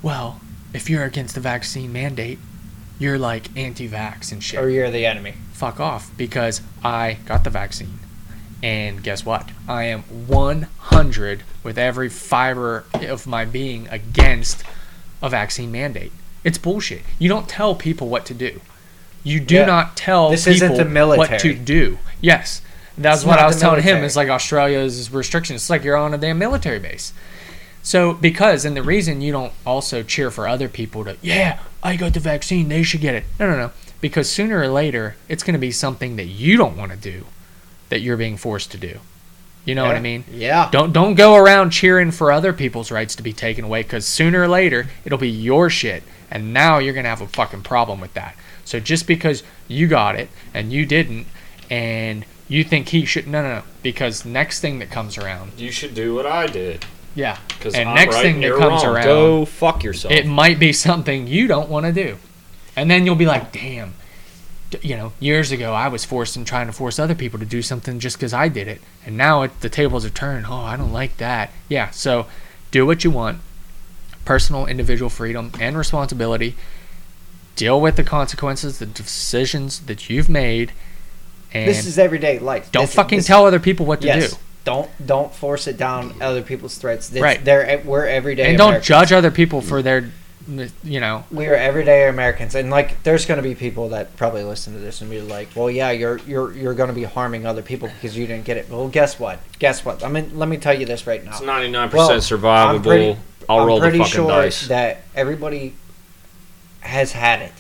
well, if you're against the vaccine mandate, you're like anti-vax and shit. or you're the enemy. Fuck off because I got the vaccine. And guess what? I am 100 with every fiber of my being against a vaccine mandate. It's bullshit. You don't tell people what to do. You do Yeah. not tell This people isn't the what to do. Yes. That's It's what I was telling him. It's like Australia's restrictions. It's like you're on a damn military base. So because and the reason you don't also cheer for other people to yeah I got the vaccine they should get it. No no no. Because sooner or later it's going to be something that you don't want to do that you're being forced to do. You know what I mean? Yeah. don't don't go around cheering for other people's rights to be taken away because sooner or later it'll be your shit and now you're gonna have a fucking problem with that. So just because you got it and you didn't and you think he should no no no. Because next thing that comes around You should do what I did. Yeah Because And I'm next right thing and that you're comes wrong. around- Go fuck yourself. it might be something you don't want to do. And then you'll be like, damn, you know, years ago I was forced and trying to force other people to do something just because I did it. And now it, the tables are turned. Oh, I don't like that. Yeah, so do what you want. Personal, individual freedom and responsibility. Deal with the consequences, the decisions that you've made. And This is everyday life. don't This- fucking this- tell other people what to yes. do. Don't don't force it down other people's throats. This, Right. They're we're everyday. And don't Americans. judge other people for their, you know, we are everyday Americans, and like, there's going to be people that probably listen to this and be like, "Well, yeah, you're you're you're going to be harming other people because you didn't get it." Well, guess what? Guess what? I mean, let me tell you this right now. it's 99% Well, survivable. I'm pretty- I'll I'm roll the fucking sure dice. that everybody has had it,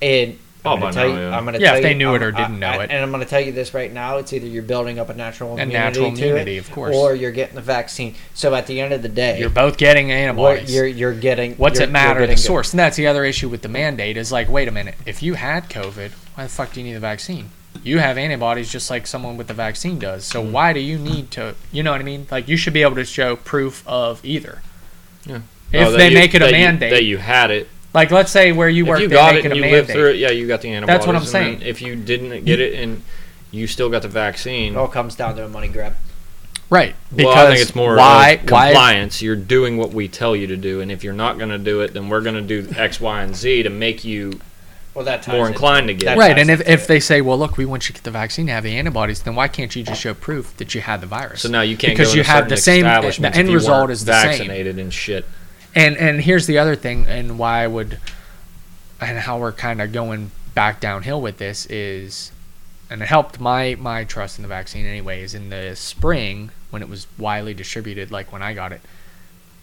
and Oh, I'm gonna tell now, you, yeah. I'm gonna Yeah, tell if they you- knew it I'm- or didn't know I- it. and I'm going to tell you this right now: it's either you're building up a natural a immunity natural to immunity, it, of course. or you're getting the vaccine. So at the end of the day, you're both getting antibodies. you're you're getting. What's you're, it matter the getting source? And that's the other issue with the mandate is like, wait a minute, if you had COVID, why the fuck do you need the vaccine? You have antibodies just like someone with the vaccine does. So Mm. why do you need to? You know what I mean? Like you should be able to show proof of either. Yeah. If Oh, they you- make it a that you- mandate, that you had it. Like let's say where you work, if you got it it and you lived through it, yeah, you got the antibodies. That's what I'm saying. If you didn't get it and you still got the vaccine, It all comes down to a money grab. Right. Because well, I think it's more why of why compliance. You're doing what we tell you to do, and if you're not going to do it, then we're going to do X, Y, and Z to make you Well, that ties more it- inclined to get that it. Right, and if, if it. they say, well, look, we want you to get the vaccine to have the antibodies, then why can't you just show proof that you had the virus? So now you can't Because go you have the same- the end result is the same. vaccinated and shit. And and here's the other thing, and why I would, and how we're kind of going back downhill with this is, and it helped my my trust in the vaccine anyways. In the spring when it was widely distributed, like when I got it,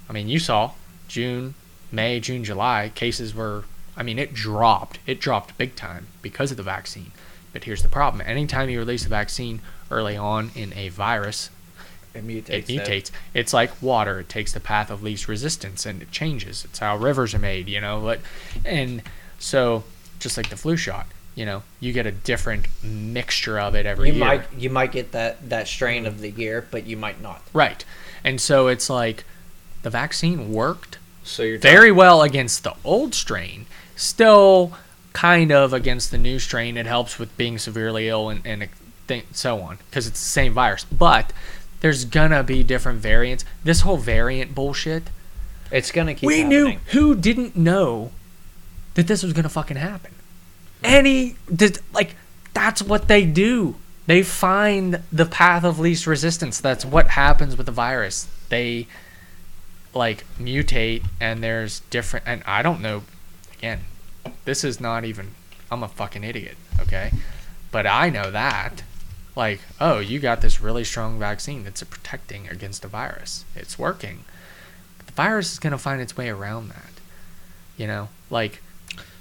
I mean, you saw June, May, June, July cases were. I mean, it dropped. It dropped big time because of the vaccine. But here's the problem: anytime you release a vaccine early on in a virus, it mutates. it mutates. It's like water; it takes the path of least resistance and it changes. It's how rivers are made, you know. But and so just like the flu shot, you know, you get a different mixture of it every You year. might you might get that that strain of the year, but you might not. right, and so it's like the vaccine worked So you're very well against the old strain, still kind of against the new strain. It helps with being severely ill and, and so on because it's the same virus. But there's gonna be different variants. This whole variant bullshit. It's gonna keep. we happening. knew who didn't know that this was gonna fucking happen. Any did like that's what they do. They find the path of least resistance. That's what happens with the virus. They like mutate and there's different and I don't know again. This is not even I'm a fucking idiot, okay? But I know that like, oh, you got this really strong vaccine that's protecting against a virus. It's working the virus is going to find its way around that. You know, like,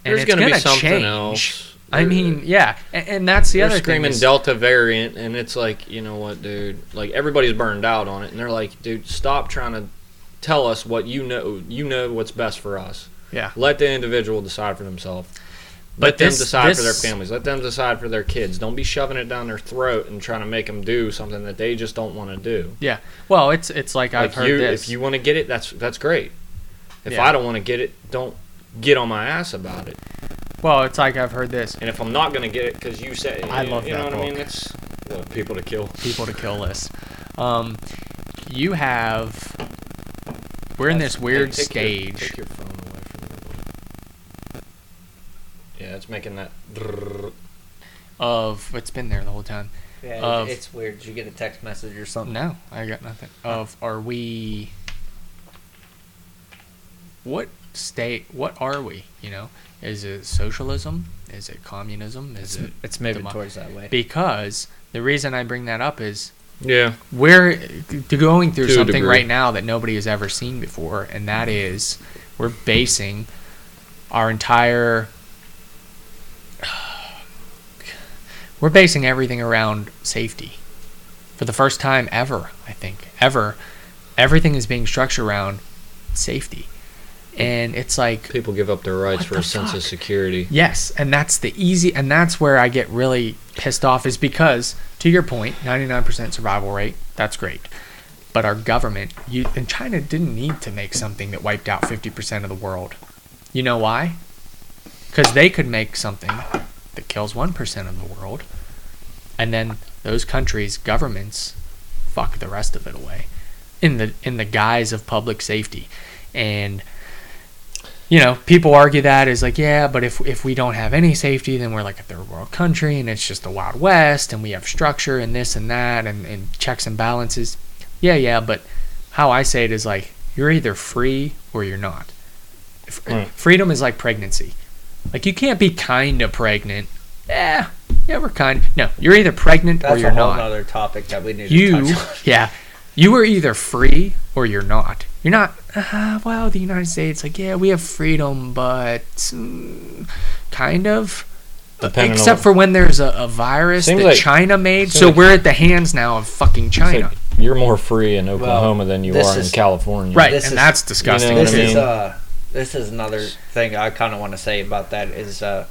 and There's going to be something change. else. I mean, yeah, and, and that's the other thing. screaming is- Delta variant, and it's like, you know what, dude? Like everybody's burned out on it, and they're like, dude, stop trying to tell us what you know. You know what's best for us. Yeah. Let the individual decide for themselves. Let them this- decide for their families. Let them decide for their kids. Don't be shoving it down their throat and trying to make them do something that they just don't want to do. Yeah. Well, it's it's like, I've heard you, this. if you want to get it, that's that's great. If Yeah. I don't want to get it, don't get on my ass about it. Well, it's like I've heard this And if I'm not gonna get it because you said, I love you know that what I mean? It's what, people to kill. people to [LAUGHS] kill list. Um, you have. We're in this weird Hey, take your- stage. your phone away from me. Yeah, it's making that. of it's been there the whole time. Yeah, Of- it's weird. Did you get a text message or something? No, I got nothing. Of are we? What state? What are we? You know, is it socialism? Is it communism? Is It's, it it's moving demo- towards that way. because the reason I bring that up is Yeah. we're going through To something right now that nobody has ever seen before, and that is we're basing our entire we're basing everything around safety for the first time ever i think ever everything is being structured around safety and it's like People give up their rights for the a sense fuck? of security. Yes, and that's the easy, and that's where I get really pissed off is because, to your point, 99% survival rate, that's great. But our government, you, and China didn't need to make something that wiped out 50% of the world. You know why? Because they could make something that kills 1% of the world, and then those countries' governments fuck the rest of it away in the in the guise of public safety. And you know, people argue that is like, yeah, but if if we don't have any safety, then we're like a third world country, and it's just the wild west, and we have structure and this and that, and, and checks and balances. Yeah, yeah, but how I say it is like you're either free or you're not. Right. Freedom is like pregnancy. Like you can't be kind of pregnant. Yeah, yeah, we're kind. No, you're either pregnant That's or you're not. That's a whole not other topic that we need to you touch on. [LAUGHS] yeah you are either free or you're not you're not uh, well the united states like yeah we have freedom but mm, kind of Depending except what- for when there's a, a virus that like- china made so like- we're at the hands now of fucking china like you're more free in Oklahoma than you this are in California. right and is- that's disgusting You know what this I too. is mean? uh this is another thing I kind of want to say about that is uh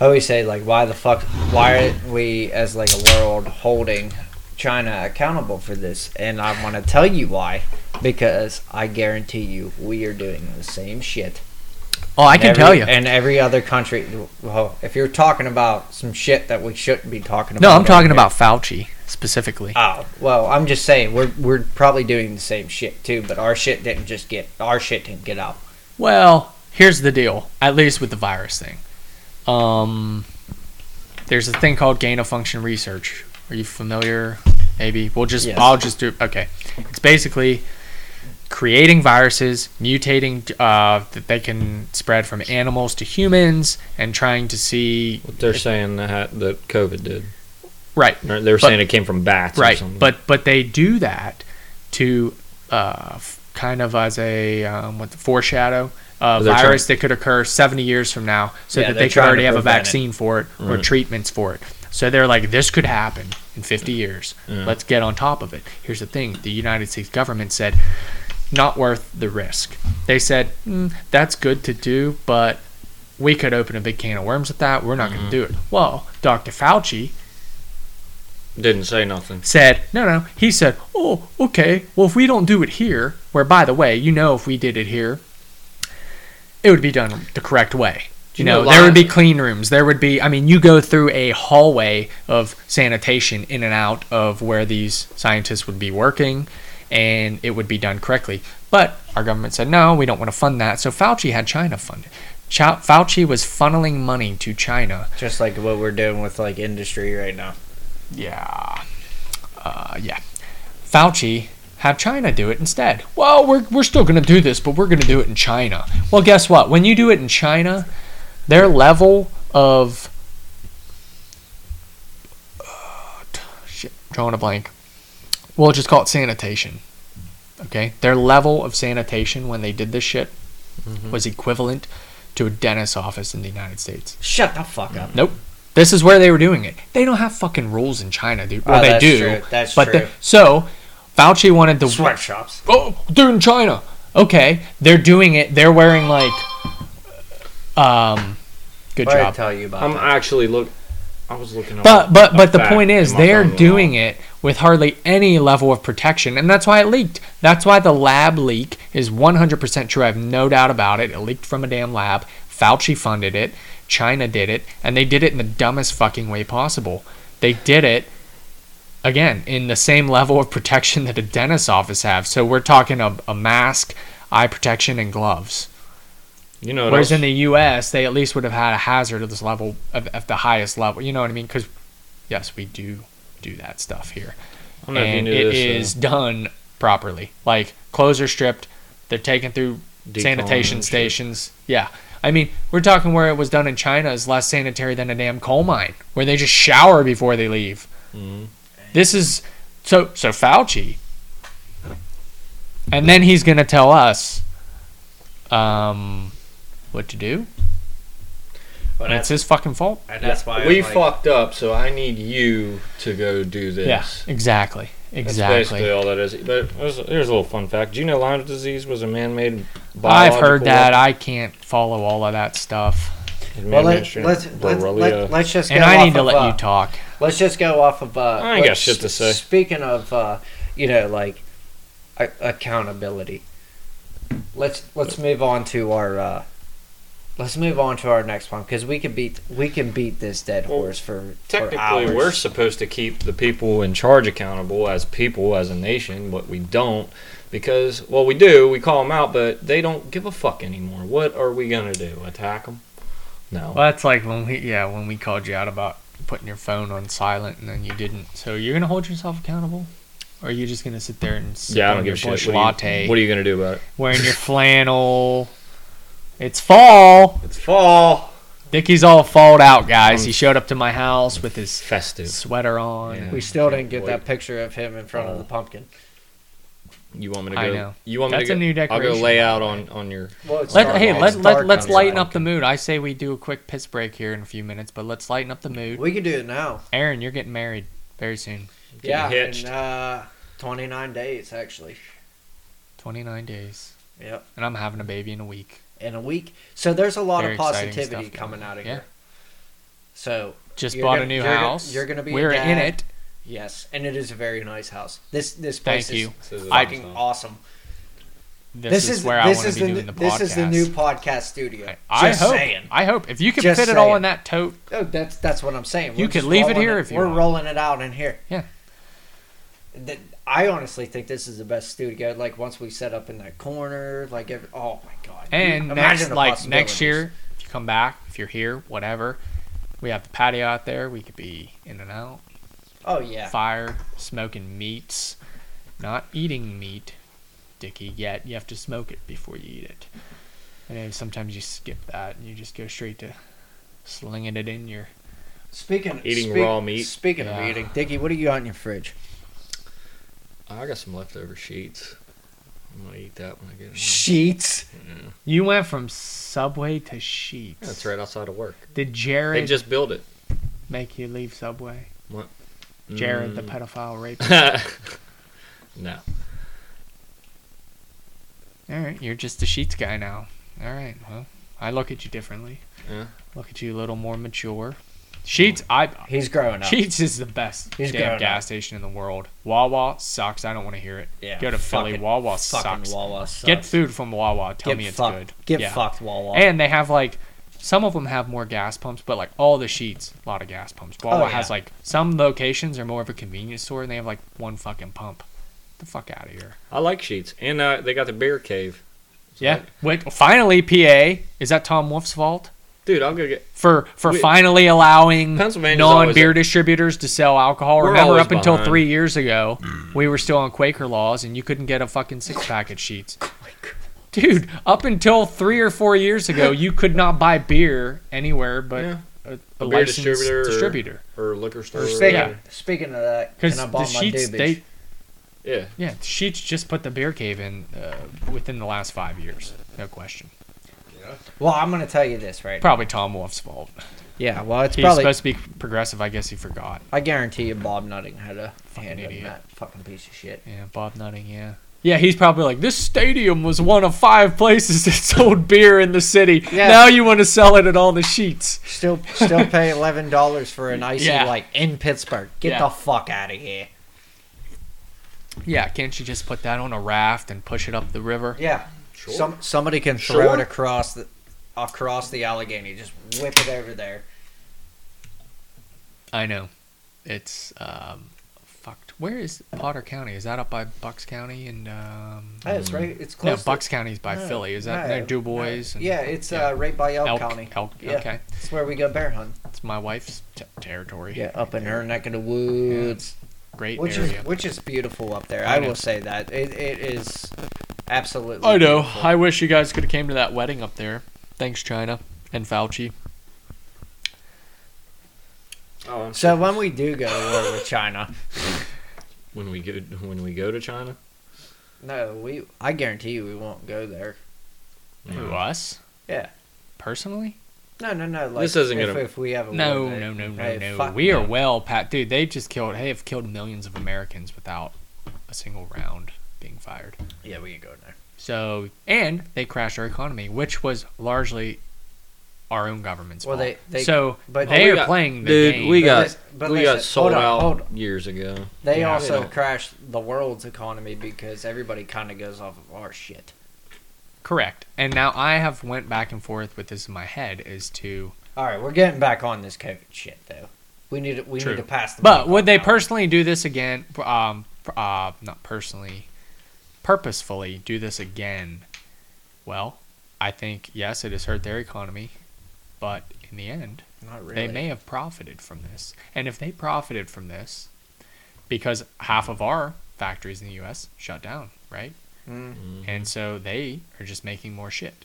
I always say like why the fuck why are we as like a world holding China accountable for this? And I want to tell you why because I guarantee you we are doing the same shit. Oh i can Every- tell you. and every other country well if you're talking about some shit that we shouldn't be talking about no i'm talking here- about fauci specifically Oh well, I'm just saying we're we're probably doing the same shit too, but our shit didn't just get our shit didn't get out. Well, here's the deal. At least with the virus thing, um, there's a thing called gain of function research. Are you familiar? Maybe we'll just Yes. I'll just do. Okay, it's basically creating viruses, mutating uh, that they can spread from animals to humans, and trying to see What they're saying that that COVID did. Right They were But- saying it came from bats. Or right something. but but they do that to uh, kind of as a um, what the foreshadow a They're trying- virus that could occur 70 years from now so Yeah, that they're could already have a prevent it. vaccine for it or Right. treatments for it so they're like this could happen in 50 years Yeah. let's get on top of it here's the thing the united states government said not worth the risk they said mm, that's good to do but we could open a big can of worms with that we're not Mm-hmm. going to do it well dr fauci didn't say nothing. said, no, no. He said, oh, okay. Well, if we don't do it here, where, by the way, you know, if we did it here, it would be done the correct way. You You know, know, there would be clean rooms. There would be, I mean, you go through a hallway of sanitation in and out of where these scientists would be working, and it would be done correctly. But our government said, no, we don't want to fund that. So Fauci had China fund it. Fauci was funneling money to China Just like what we're doing with like industry right now. Yeah. Uh, yeah. Fauci have China do it instead. Well, we're, we're still going to do this, but we're going to do it in China. Well, guess what? When you do it in China, their level of. Uh, shit, drawing a blank. We'll just call it sanitation. Okay? Their level of sanitation when they did this shit was equivalent to a dentist's office in the United States. Shut the fuck up. Nope. This is where they were doing it. They don't have fucking rules in China, dude. Well, Oh, they that's do. true. That's but the- true. so Fauci wanted to. Sweatshops. Oh, they're in China. Okay, they're doing it. They're wearing like. Um, good What did I job. tell you about I'm that? actually look. I was looking. But a- but but the point is they're phone doing it with hardly any level of protection and that's why it leaked. That's why the lab leak is 100% true. I have no doubt about it. It leaked from a damn lab. Fauci funded it, China did it, and they did it in the dumbest fucking way possible. They did it again in the same level of protection that a dentist's office have. So we're talking a, a mask, eye protection, and gloves. You know, Whereas else? in the U.S., they at least would have had a hazard of this level of, of the highest level. You know what I mean? Because yes, we do do that stuff here, I don't know if you and it this, is done properly. Like clothes are stripped, they're taken through uh, sanitation decon shit. stations. Yeah. I mean, we're talking where it was done in China is less sanitary than a damn coal mine, where they just shower before they leave. Mhm. This is so so Fauci, and then he's gonna tell us, um, what to do. But And it's his fucking fault. and that's why we like, fucked up, so I need you to go do this. Yeah, exactly, That's exactly. basically all that is. But there's, here's a little fun fact. Do you know Lyme disease was a man-made I've heard that. weapon? I can't follow all of that stuff, Well, let, strain- let's let's Borrelia. let, us just go and I off need to of, let uh, you talk. Let's just go off of. Uh, I ain't got shit to say. Speaking of, uh, you know, like a- accountability. Let's let's move on to our. Let's move on to our next one because we can beat we can beat this dead Well, horse for for Technically, hours. we're supposed to keep the people in charge accountable as people, as a nation, but we don't because, well, we do. We call them out, but they don't give a fuck anymore. What are we gonna do? Attack them? No. Well, that's like when we yeah when we called you out about putting your phone on silent and then you didn't. So you're gonna hold yourself accountable, or are you just gonna sit there and sip yeah, I don't give a bush shit. What are, latte, you, what are you gonna do about it? wearing your flannel? [LAUGHS] It's fall. It's fall. Dickie's all falled out, guys. Um, he showed up to my house with his Festive. sweater on. Yeah. We still didn't get that picture of him in front of Oh. the pumpkin. You want me to go? I know. You want me That's to a go? new I'll decoration. go lay out on on your. Well, it's Let, dark hey, let, It's let, dark let's lighten up the mood. I say we do a quick piss break here in a few minutes, but let's lighten up the mood. We can do it now. Aaron, you're getting married very soon. Getting yeah, hitched. in uh, 29 days actually. 29 days. Yep. And I'm having a baby in a week. In a week. So there's a lot Very of positivity coming out of Yeah. here. So Just bought gonna- a new you're gonna- house. you're gonna be We're in dad. it. yes, and it is a very nice house. This this place Thank is you. This is I- awesome. This, is, where I this want to be the, doing the podcast. This is the new podcast studio. I Just hope. saying. I hope if you can Just fit it all in that tote. Oh, that's that's what I'm saying. You We're could just leave it rolling here if you We're want. rolling it out in here. Yeah. Th- I honestly think this is the best studio. Like once we set up in that corner, like every, oh my god. And imagine next, like next year, if you come back, if you're here, whatever, we have the patio out there. We could be in and out, Oh yeah. fire, smoking meats, not eating meat, Dicky. Yet you have to smoke it before you eat it. And sometimes you skip that and you just go straight to slinging it in your. Speaking Eating speak- raw meat. Speaking Yeah. of eating, Dicky, what do you got in your fridge? I got some leftover Sheetz. I'm gonna eat that when I get home. Sheetz. Yeah. You went from Subway to Sheetz. Yeah, That's right outside of work. Did Jared? They just built it. make you leave Subway? What? Jared, the Mm. pedophile rapist. [LAUGHS] no. All right, you're just a Sheetz guy now. All right, well, I look at you differently. Yeah. Look at you a little more mature. Sheetz, I He's growing up. Sheetz is the best He's damn growing gas station in the world. Wawa sucks. I don't want to hear it. Yeah, Go to Philly. fucking- Wawa Fucking sucks. Wawa sucks. Get food from Wawa. Tell Get me it's fucked. good. Get yeah. fucked, Wawa. And they have like some of them have more gas pumps, but like all the Sheetz, a lot of gas pumps. Wawa Oh, has yeah. like some locations are more of a convenience store, and they have like one fucking pump. Get the fuck out of here. I like Sheetz, and uh, they got the bear cave. So Yeah. Wait. Finally, PA. Is that Tom Wolf's fault? Dude, I'll go get. for for We- finally allowing Pennsylvania's non beer a- distributors to sell alcohol. We're Remember, always up until three years ago, we were still on Quaker laws, and you couldn't get a fucking six pack at Sheetz. Dude, up until three or four years ago, you could not buy beer anywhere but Yeah. a, a, A beer licensed distributor or- distributor. Or liquor store. Speaking, Yeah. speaking of that, Because the my Sheetz, doobage? they yeah. yeah, Sheetz just put the beer cave in uh, within the last five years, no question. Well, I'm gonna tell you this, right? Probably Tom Wolf's fault. Yeah. Well, it's He's probably. supposed to be progressive. I guess he forgot. I guarantee you, Bob Nutting had a Fucking hand in idiot. that fucking piece of shit. Yeah, Bob Nutting, yeah. Yeah, he's probably like, this stadium was one of five places that [LAUGHS] sold beer in the city. Yeah. Now you want to sell it at all the Sheetz. Still, still pay eleven dollars for an icy Yeah. like in Pittsburgh. Get Yeah. the fuck out of here. Yeah, can't you just put that on a raft and push it up the river? Yeah. Sure. Some somebody can throw Sure. it across the across the Allegheny. Just whip it over there. I know. It's um, fucked. Where is Potter County? Is that up by Bucks County and um? Hey, it's right. It's No, close. to- Bucks County's by No, Philly. Is that no, near Du Bois? and- Yeah, it's yeah. Uh, right by Elk, Elk County. Elk. Yeah. Okay, It's where we go bear hunt. it's my wife's t- territory. Yeah, up in her neck of the woods, Great which area. is which is beautiful up there. I I, will say that it, it is absolutely. I know. beautiful. I wish you guys could have came to that wedding up there. Thanks, China and Fauci. Oh, I'm So when we do go to war with China, [LAUGHS] when we go when we go to China, no, we I guarantee you we won't go there. Who us Yeah. personally? No, no, no. Like, This isn't if, gonna- If we have a No, war there. no, no, no, Hey, no. We are no. well, Pat. Dude, They've just killed. They have killed millions of Americans without a single round being fired. Yeah, we can go in there. So, and they crashed our economy, which was largely our own government's Well, fault. they- they- so but- they are got- playing the dude, game. we got lis- but we got listen, sold hold on, out hold years ago. They Yeah, also crashed the world's economy because everybody kind of goes off of our shit. Correct. And now I have went back and forth with this in my head as to All right, we're getting back on this COVID shit though. We need to, we True. need to pass the. But would they now. personally do this again? Um, uh, not personally, purposefully do this again? Well, I think yes, it has hurt their economy, but in the end, Not really. they may have profited from this. And if they profited from this, because half of our factories in the U.S. shut down, right? Mm. Mhm. And so they are just making more shit.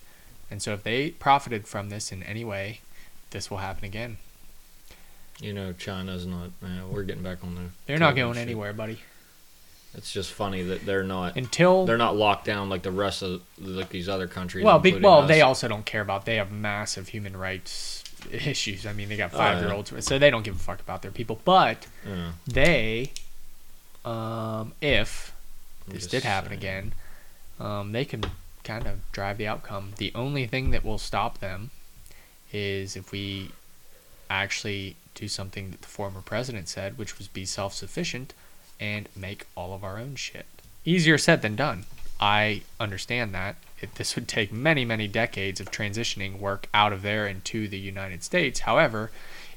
And so if they profited from this in any way, this will happen again. You know, China's not. Man, we're getting back on there. They're not going shit. anywhere, buddy. It's just funny that they're not. Until They're not locked down like the rest of like these other countries. Well, well, us. they also don't care about. They have massive human rights [LAUGHS] issues. I mean, they got Oh, five year olds, so they don't give a fuck about their people. But they, um, if this did happen saying. again, um, they can kind of drive the outcome. The only thing that will stop them is if we actually do something that the former president said, which was be self sufficient and make all of our own shit. Easier said than done. I understand that. It, this would take many, many decades of transitioning work out of there into the United States. However,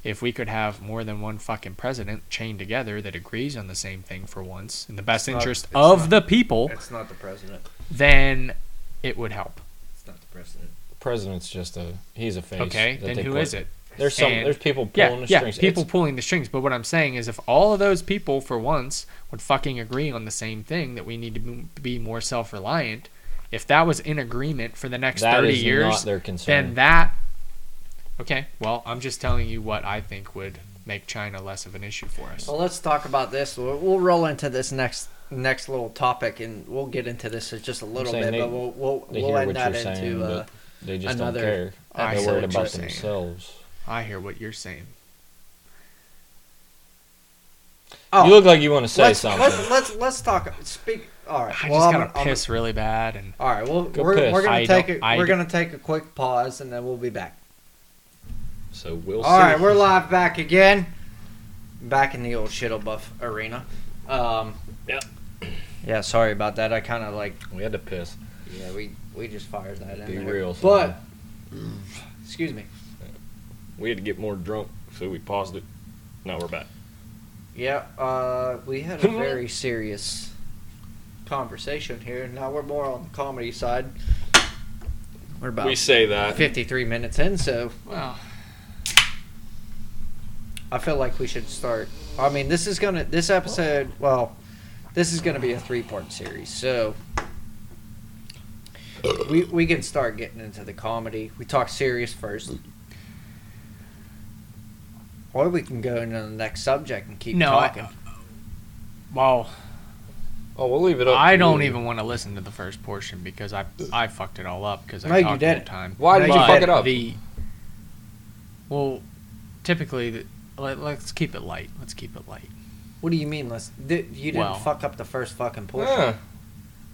if we could have more than one fucking president chained together that agrees on the same thing for once in the best It's interest of not- the people, It's not the president. Then it would help. It's not the president. The president's just a. He's a face. Okay, then they who put- is it? There's some. And- there's people Yeah, pulling the yeah, strings. people It's- pulling the strings. But what I'm saying is, if all of those people, for once, would fucking agree on the same thing that we need to be more self-reliant, if that was in agreement for the next that 30 is years, not their concern. then that. Okay, well, I'm just telling you what I think would make China less of an issue for us. Well, let's talk about this. We'll, we'll roll into this next next little topic, and we'll get into this in just a little bit. they- but we'll we'll, they we'll hear end what that you're into. saying, uh, but they just another don't care. I They're see worried what you're about saying. themselves. I hear what you're saying. oh, You look like you want to say let's, something. Let's, let's let's talk. Speak. All right. I well, just I'm gotta gonna- I'm- piss really bad, and All right. Well, Go we're, piss. we're gonna I take don't- a, I we're don't- gonna take a quick pause, and then we'll be back. so we'll All see. right, we're live back again. Back in the old shittle buff arena. Um, Yep. Yeah, sorry about that. I kind of like. We had to piss. Yeah, we we just fired that in Be there. real. But, excuse me. we had to get more drunk, so we paused it. Now we're back. Yeah, uh, we had a [LAUGHS] very serious conversation here. Now we're more on the comedy side. We're about We say that. 53 minutes in, so well, I feel like we should start. I mean, this is gonna this episode. Well, this is gonna be a three part series, so we we can start getting into the comedy. We talk serious first, or we can go into the next subject and keep No, I- talking. Uh, well, Oh, we'll leave it up. I to don't you. even want to listen to the first portion because I I fucked it all up because I No, you talked the whole didn't. time. Why did did you you fuck fuck it up? The well, typically, the, let, let's keep it light. Let's keep it light. What do you mean? Let's di- you didn't Well- fuck up the first fucking portion. Yeah.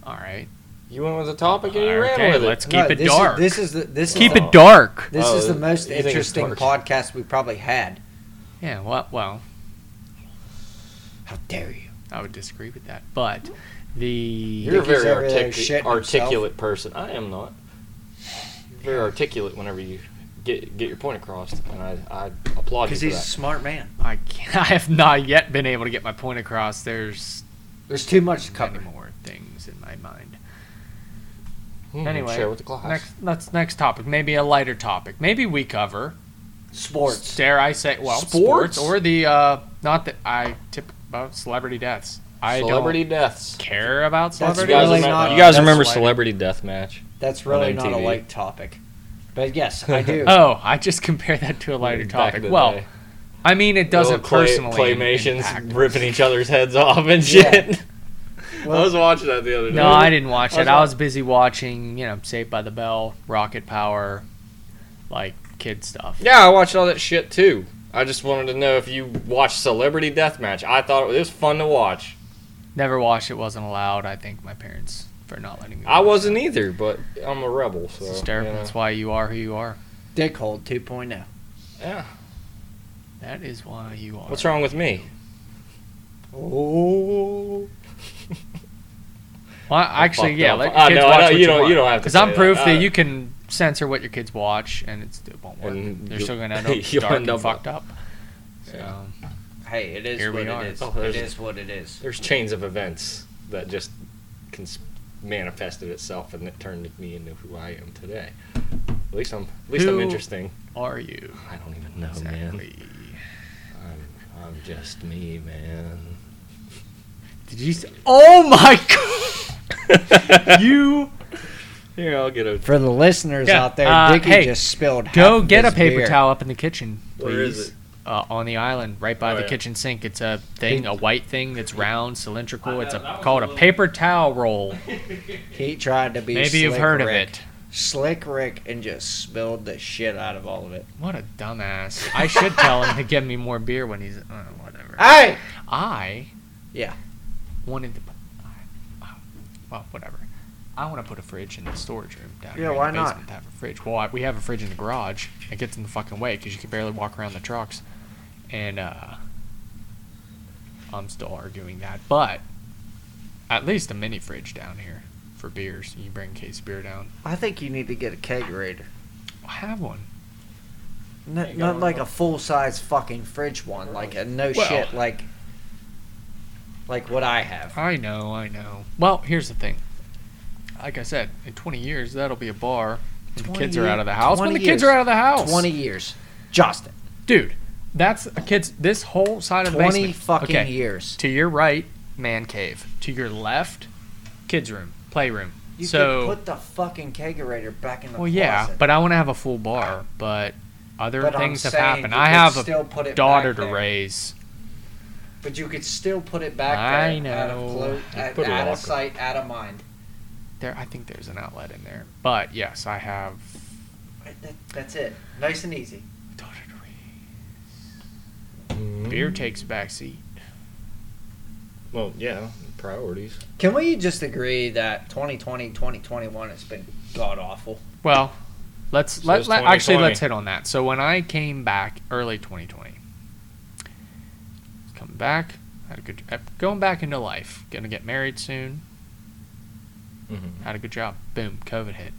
All right. You went with the topic and you ran Okay, with it. let's No, keep it this dark. Is, this is the this keep is the, it dark. This Oh, is the most you think it's interesting podcast we probably had. Yeah. Well, well, How dare you? I would disagree with that, but the You're a very over there artic- shitting articulate person. I am not. very articulate whenever you get get your point across, and I, I applaud you Because for he's a smart man. I can't, [LAUGHS] I have not yet been able to get my point across. There's There's too much to cover. more things in my mind. Hmm, Anyway, share with the class. Next, let's next topic. Maybe a lighter topic. Maybe we cover Sports. Dare I say, well, Sports? sports, or the uh, not that I tip about celebrity deaths. I Celebrity don't deaths. care about That's celebrity. You guys, really remember, not- you guys that's remember like- Celebrity Deathmatch? That's really not a light topic. But yes, I do. [LAUGHS] Oh, I just compared that to a lighter Back topic. Well, day. I mean, it doesn't Little clay, personally claymations ripping each other's heads off and Yeah. shit. Well- [LAUGHS] I was watching that the other day. No, I didn't watch I it. was I was busy watching, you know, Saved by the Bell, Rocket Power, like kid stuff. Yeah, I watched all that shit too. I just wanted to know if you watched Celebrity Deathmatch. I thought it was fun to watch. Never watched it. Wasn't allowed. I think my parents for not letting me. I wasn't it. either, but I'm a rebel, so It's hysterical. you know. That's why you are who you are. Dickhold 2.0. Yeah. That is why you are. What's wrong with me? Oh. [LAUGHS] Well, actually, yeah. up. Let your I kids know, I watch know, you you don't- want. you don't have to Because I'm proof that, Uh, you can censor what your kids watch, and it's, it won't work. And They're still gonna end up you'll dark end and fucked up. So Yeah. Hey, it is Here we what are. it is. Oh, it there's- what it is. There's chains of events that just cons- manifested itself, and it turned me into who I am today. At least I'm. At least I'm interesting. are you? I don't even know, man. I'm, I'm just me, man. Did you? Say, oh my [LAUGHS] god! you Here, I'll get a. For the listeners Yeah, out there, uh, Dickie hey, just spilled. half go of get a paper beer. towel up in the kitchen, please. Where is it? Uh, on the island, right by Oh, the yeah. kitchen sink. It's a thing, a white thing that's round, cylindrical. It's a called a a paper towel roll. [LAUGHS] He tried to be. Maybe you've Slick heard of Rick. it. Slick Rick and just spilled the shit out of all of it. What a dumbass! I should tell him to give me more beer when he's uh, whatever. Hey! I Yeah. wanted to. Put, I- well, whatever. I want to put a fridge in the storage room down Yeah, here why in the not? basement to have a fridge. Well, I, we have a fridge in the garage. It gets in the fucking way because you can barely walk around the trucks, and uh, I'm still arguing that. But at least a mini fridge down here for beers. You bring a case of beer down. I think you need to get a kegerator. I have one. Not, not go. like a full size fucking fridge one. Like a no Well- shit. Like. Like what I have. I know, I know. Well, here's the thing. Like I said, in 20 years, that'll be a bar. When the 20 kids are out of the house. When 20 the kids are out of the house. 20 years. Justin. Dude, that's a kid's. This whole side of the 20 basement. fucking okay. years. To your right, man cave. To your left, kids' room, playroom. You so, could put the fucking kegerator back in the well, yeah, but I want to have a full bar. But other But I'm things have happened. I have a daughter to raise. But you could still put it back I there. Out of, know. clo- You out, put a out locker. of sight, out of mind. There, I think there's an outlet in there. But yes, I have that, that's it. Nice and easy. Daughter to raise. Mm. Beer takes back seat. Well, yeah, priorities. Can we just agree that 2020, 2021 has been god awful? Well, let's So let, let actually let's hit on that. So when I came back early 2020, coming back, had a good uh, going back into life. Gonna get married soon. Mm-hmm. Had a good job. Boom, COVID hit.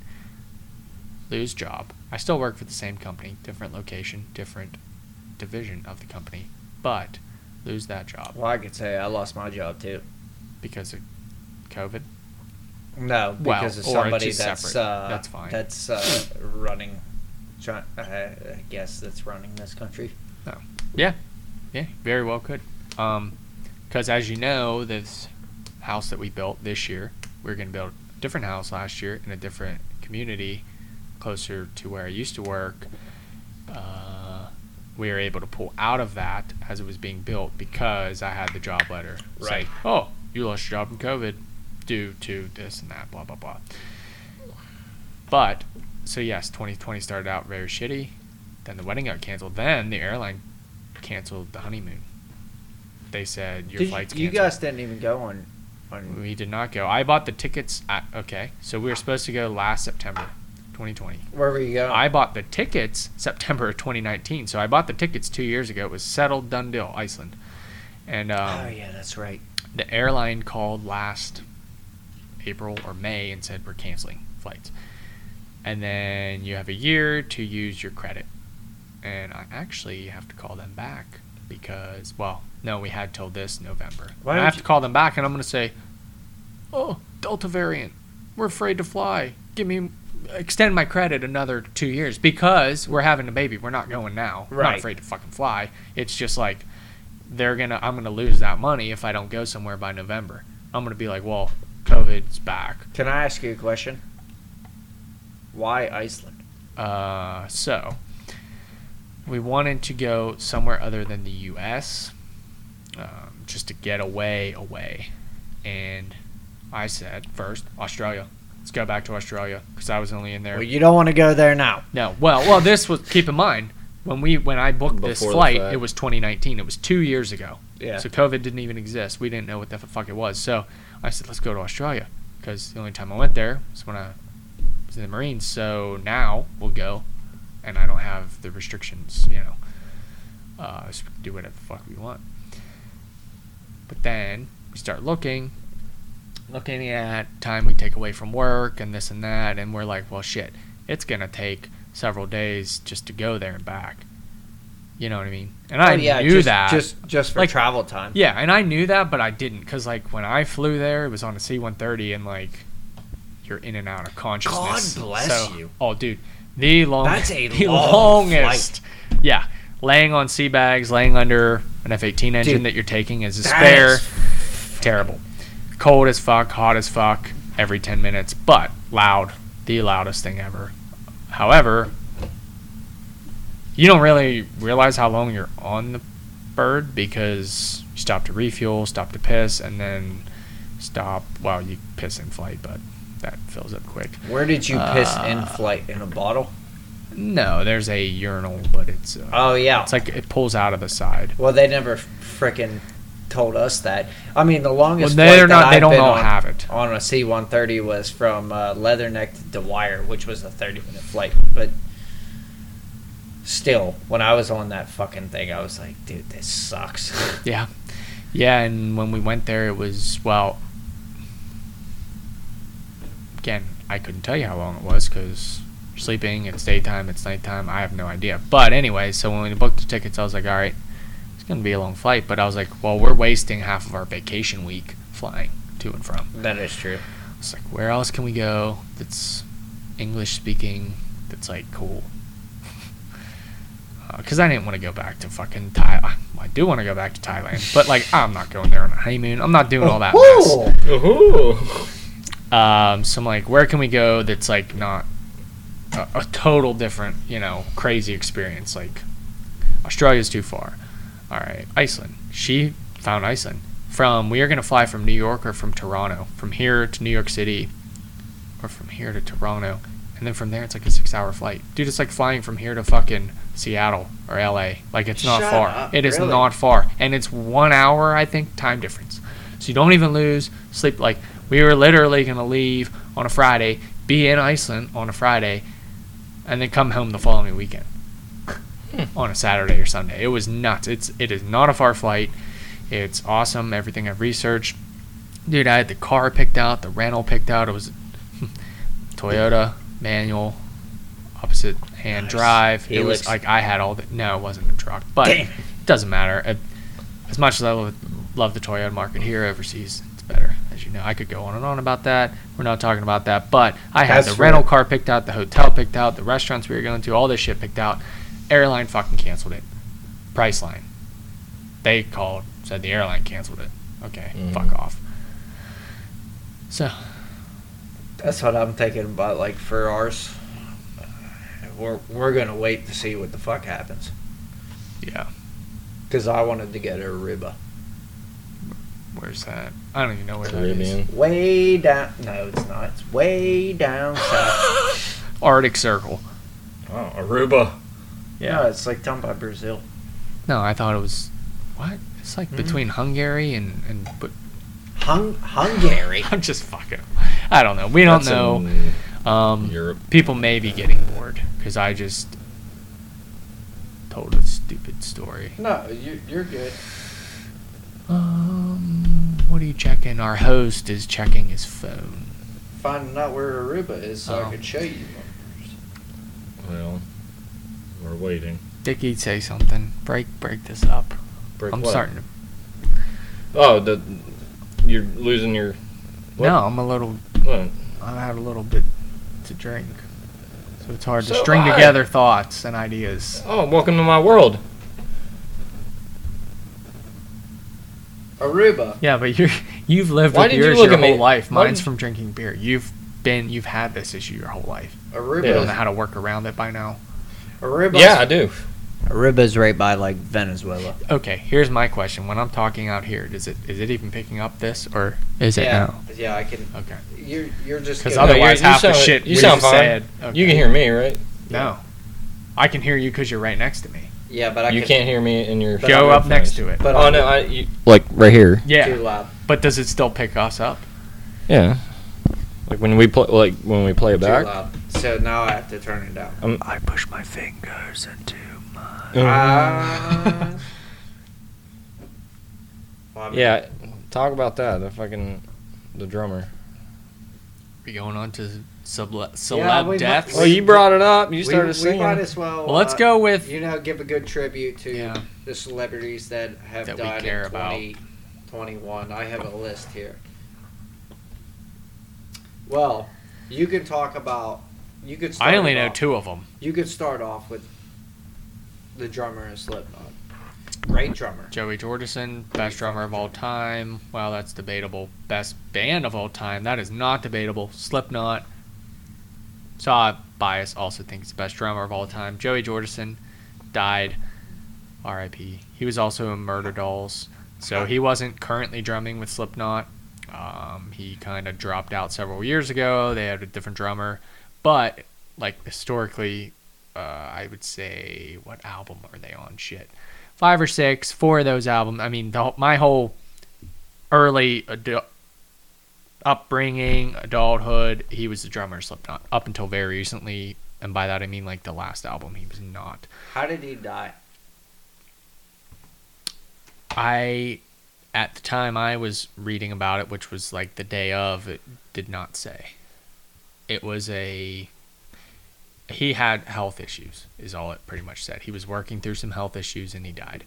Lose job. I still work for the same company, different location, different division of the company, but lose that job Well, I could say I lost my job too. because of COVID. No, Well, because of or somebody just that's separate. uh, That's fine. That's uh, running. Try, I guess that's running this country. Yeah, yeah, very well could. Um, because as you know, this house that we built this year, we are going to build a different house last year in a different community, closer to where I used to work. Uh, we were able to pull out of that as it was being built because I had the job letter Right. say, "Oh, you lost your job in COVID due to this and that, blah blah blah." But so yes, 2020 started out very shitty. Then the wedding got canceled. Then the airline canceled the honeymoon. They said your Did flight's you, you canceled. guys didn't even go on. on We did not go. I bought the tickets. At, okay, so we were supposed to go last September, 2020. where were you going? I bought the tickets September of 2019. So I bought the tickets two years ago. It was settled, done deal, Iceland. And um, oh yeah, that's right. the airline called last April or May and said we're canceling flights. and then you have a year to use your credit. And I actually have to call them back because, well, no, we had till this November. Why I have you- to call them back, and I'm going to say, "Oh, Delta variant, we're afraid to fly. Give me, extend my credit another two years because we're having a baby. We're not going now. We're not afraid to fucking fly. It's just like they're gonna, I'm gonna lose that money if I don't go somewhere by November. I'm gonna be like, well, COVID's back. Can I ask you a question? Why Iceland? Uh, so we wanted to go somewhere other than the U.S. Um, just to get away, away. And I said first Australia. Let's go back to Australia because I was only in there. Well, you don't want to go there now. no, well, well, this was keep in mind when we when I booked this Before the flight, fact. it was 2019. It was two years ago. Yeah. So COVID didn't even exist. We didn't know what the fuck it was. So I said, let's go to Australia because the only time I went there was when I was in the Marines. So now we'll go, and I don't have the restrictions. You know, uh, so we can do whatever the fuck we want. But then we start looking, looking at time we take away from work and this and that, and we're like, well, shit, it's gonna take several days just to go there and back. You know what I mean? And I Oh, yeah, knew just, that. just just for Like- travel time. Yeah, and I knew that, but I didn't because like when I flew there, it was on a C-130, and like you're in and out of consciousness. God bless So- you. Oh, dude, the long That's a [LAUGHS] the long longest. Yeah, laying on sea bags, laying under an F-18 engine Dude, that you're taking as a spare. is- Terrible. Cold as fuck, hot as fuck, every 10 minutes, but loud. The loudest thing ever. However, you don't really realize how long you're on the bird because you stop to refuel, stop to piss, and then stop. Well, you piss in flight, but that fills up quick. Where did you piss in Uh, flight? In a bottle? No, there's a urinal, but it's uh, Oh yeah. it's like it pulls out of the side. well, they never frickin' told us that. I mean, the Well, longest they're flight that not. They I've don't been all on, have it. on a C-130 was from uh, Leatherneck to Dwyer, which was a 30-minute flight. But still, when I was on that fucking thing, I was like, dude, this sucks. [LAUGHS] Yeah. Yeah, and when we went there, it was, well, again, I couldn't tell you how long it was because sleeping, it's daytime, it's nighttime, I have no idea. But anyway, so when we booked the tickets, I was like, all right, it's going to be a long flight. But I was like, well, we're wasting half of our vacation week flying to and from. that is true. It's like, where else can we go that's English speaking, that's like cool? [LAUGHS] Because I didn't want to go back to fucking Thailand. I do want to go back to Thailand, but like, I'm not going there on a honeymoon. I'm not doing all that mess. Woo! Ooh. Um, so I'm like, where can we go that's like not a, a total different, you know, crazy experience? Like, Australia's too far. All right, Iceland. She found Iceland. From we are gonna fly from New York or from Toronto, from here to New York City, or from here to Toronto, and then from there it's like a six-hour flight. Dude, it's like flying from here to fucking Seattle or LA. Like it's not Shut far. up, It is really? not far, and it's one hour, I think, time difference. So you don't even lose sleep. Like we were literally gonna leave on a Friday, be in Iceland on a Friday, and then come home the following weekend Hmm. on a Saturday or Sunday. It was nuts. It's it is not a far flight. It's awesome. Everything I've researched, dude. I had the car picked out, the rental picked out. It was [LAUGHS] Toyota manual, opposite hand Nice. drive. It was like I had all the. No, it wasn't a truck, but Damn. it doesn't matter. As much as I love, love the Toyota market here overseas, it's better. As you know, I could go on and on about that. We're not talking about that, but I had That's the rental right. car picked out, the hotel picked out, the restaurants we were going to, all this shit picked out. Airline fucking canceled it. Priceline. They called, said the airline canceled it. Okay, Mhm. fuck off. So, That's what I'm thinking about. Like for ours, we're we're gonna wait to see what the fuck happens. yeah, Because I wanted to get a Aruba. where's that? I don't even know where that is. Way down. No, it's not. It's way down south. [LAUGHS] Arctic Circle. Oh, Aruba. No, it's like down by Brazil. No, I thought it was what? It's like Mhm. between Hungary and and but Hung Hungary. [LAUGHS] I'm just fucking. I don't know. We don't That's know. Um, Europe. people may be getting bored because I just told a stupid story. No, you, you're good. Um, what are you checking? Our host is checking his phone. Finding out where Aruba is so Oh. I could show you. Well, we're waiting. Dickie, say something. Break break this up. Break I'm what? starting to. Oh, the you're losing your. What? No, I'm a little. What? I had a little bit to drink, so it's hard to string I- together thoughts and ideas. Oh, welcome to my world. Aruba. Yeah, but you're you've lived Why with did you your at me? whole life. Why Mine's did- from drinking beer. You've been you've had this issue your whole life. Aruba. You don't know how to work around it by now. Aruba. Yeah, I do. Aruba's right by like Venezuela. Okay, here's my question. When I'm talking out here, does it is it even picking up this or is it yeah, now? yeah, I can. Okay. You're you're just Because giving- No, you- otherwise, you half the shit you we sound fine. said. You can hear me, right? No, I can hear you because you're right next to me. yeah, but I you can, can't hear me in your. But Go up next to it. But oh I'm no, I you, like right here. Yeah, too loud. but does it still pick us up? Yeah. Like when we play, like when we play it Too back. Loud. So now I have to turn it down. I push my fingers into my. Ah. Well, I mean, yeah, talk about that. The fucking the drummer. We going on to celeb, celeb Yeah, we might- deaths? well, you brought it up. You we, started we singing. might as well. well, let's uh, go with You know, give a good tribute to Yeah. the celebrities that have That died care in about. 2021. I have a list here. Well, you can talk about. You could. Start I only know off. two of them. You could start off with the drummer in Slipknot. Great drummer. Joey Jordison, best drummer of all time. Well, that's debatable. Best band of all time. That is not debatable. Slipknot. Saw bias also thinks the best drummer of all time. Joey Jordison died. R.I.P. He was also in Murderdolls, so he wasn't currently drumming with Slipknot. Um, he kind of dropped out several years ago. They had a different drummer, but like historically, uh, I would say what album are they on? Shit, five or six, four of those albums. I mean, the, my whole early adu- upbringing, adulthood, he was the drummer of Slipknot up until very recently, and by that I mean like the last album, he was not. How did he die? I, at the time I was reading about it, which was like the day of, it did not say. It was a. He had health issues, is all it pretty much said. He was working through some health issues and he died.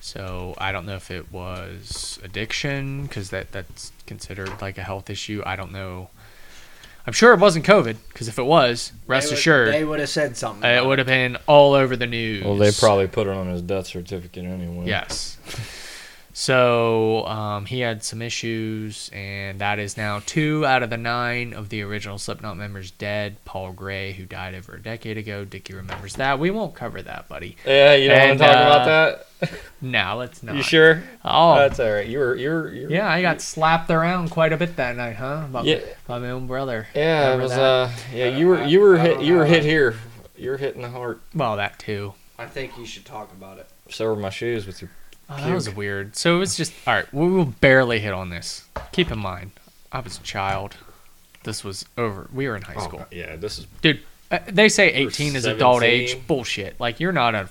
So I don't know if it was addiction, because that, that's considered like a health issue. I don't know. I'm sure it wasn't COVID, because if it was, rest They would- assured, they would have said something. it would have been all over the news. Well, they probably put it on his death certificate anyway. Yes. [LAUGHS] So um, he had some issues, and that is now two out of the nine of the original Slipknot members dead. Paul Gray, who died over a decade ago, Dickie remembers that. We won't cover that, buddy. Yeah, you don't And, want to talk uh, about that. [LAUGHS] No, let's not. You sure? Oh, That's all right. You were, you were, you were yeah, I got slapped around quite a bit that night, huh? By, Yeah. by my own brother. Yeah, it was. that? Uh, yeah, you were, you were hit, you were hit here. You're hitting the heart. Well, that too. I think you should talk about it. So were my shoes with your. Oh, that was weird. So it was just all right. We will barely hit on this. Keep in mind, I was a child. This was over. We were in high school. Oh, yeah, this is. Dude, uh, they say 18 is adult age. Bullshit. Like, you're not a.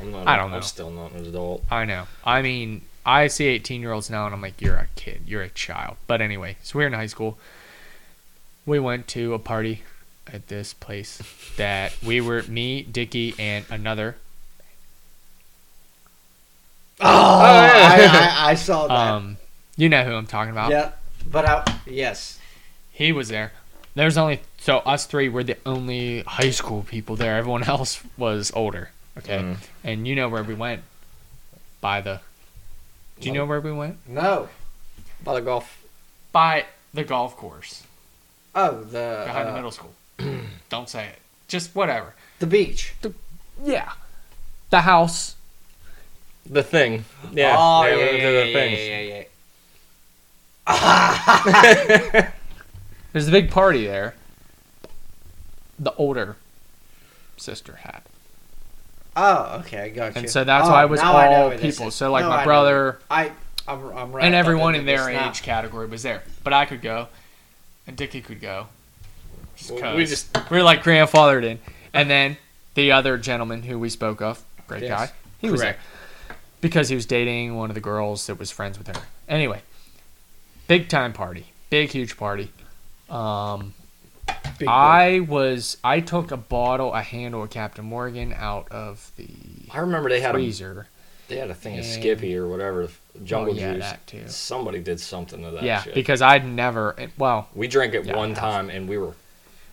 I'm not. I don't know. I'm still not an adult. I know. I mean, I see 18 year olds now and I'm like, you're a kid. You're a child. But anyway, so we were in high school. We went to a party at this place that we were, me, Dickie, and another. Oh, yeah. I, I, I [LAUGHS] saw that. Um, you know who I'm talking about. yeah, but I, yes, He was there. There's only, so us three were the only high school people there. Everyone [LAUGHS] else was older. Okay. Mm. And you know where we went? By the. Do you know where we went? no. By the golf. By the golf course Oh, the behind the uh, middle school. [CLEARS THROAT] Don't say it. Just whatever. the beach. The, Yeah. The house. The thing. Yeah. oh, yeah, yeah, yeah, went yeah, yeah, yeah, yeah, [LAUGHS] yeah. There's a big party there. The older sister had. Oh, okay, I got you. And so that's oh, why it oh, was now I all people. So like No, my I brother I, I'm, I'm right. and everyone in their this now. age category was there. But I could go. And Dickie could go. Just Well, 'cause. we just. we were like grandfathered in. And then the other gentleman who we spoke of, great Yes. guy, he was there. Because he was dating one of the girls that was friends with her. Anyway, big time party. Big, huge party. Um, Big I was I took a bottle, a handle of Captain Morgan out of the I remember they had a freezer. they had a thing of Skippy or whatever jungle oh, yeah, juice. that too. Somebody did something to that yeah, shit. because I'd never. Well, we drank it Yeah, one time and we were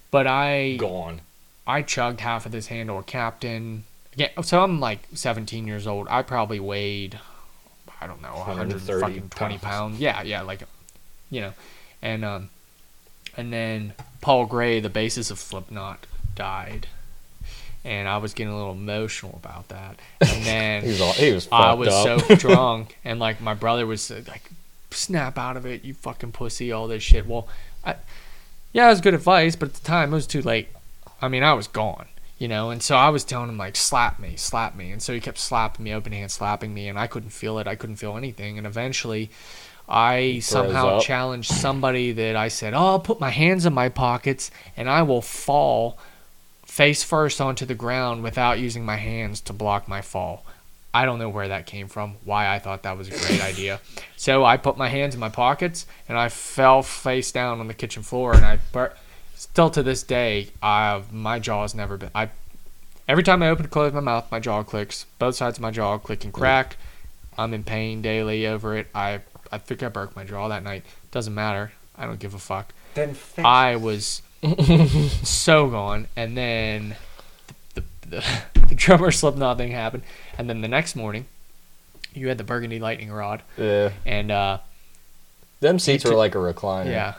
but I gone. I chugged half of this handle of Captain. Yeah, so I'm like 17 years old. I probably weighed, I don't know, 130 130 20 pounds. pounds. Yeah, yeah, like, you know, and um, and then Paul Gray, the bassist of Slipknot, died, and I was getting a little emotional about that. And [LAUGHS] then He was all, he was I was up. so [LAUGHS] drunk, and like my brother was uh, like, "Snap out of it, you fucking pussy!" All this shit. Well, I, yeah, it was good advice, but at the time it was too late. I mean, I was gone, you know, and so I was telling him like, "Slap me, slap me," and so he kept slapping me, open hand slapping me, and I couldn't feel it. I couldn't feel anything, and eventually. I somehow up. challenged somebody that I said, "Oh, I'll put my hands in my pockets and I will fall face first onto the ground without using my hands to block my fall." I don't know where that came from, why I thought that was a great [LAUGHS] idea. So I put my hands in my pockets and I fell face down on the kitchen floor and I bur- still to this day, I've my jaw's never been I every time I open and close my mouth, my jaw clicks. Both sides of my jaw click and crack. I'm in pain daily over it. I I think I broke my jaw that night. Doesn't matter. I don't give a fuck. Then fix I was [LAUGHS] so gone, and then the, the, the, [LAUGHS] the drummer Slipknot thing happened, and then the next morning, you had the burgundy lightning rod, Yeah. and uh, Them seats took- were like a recliner. yeah.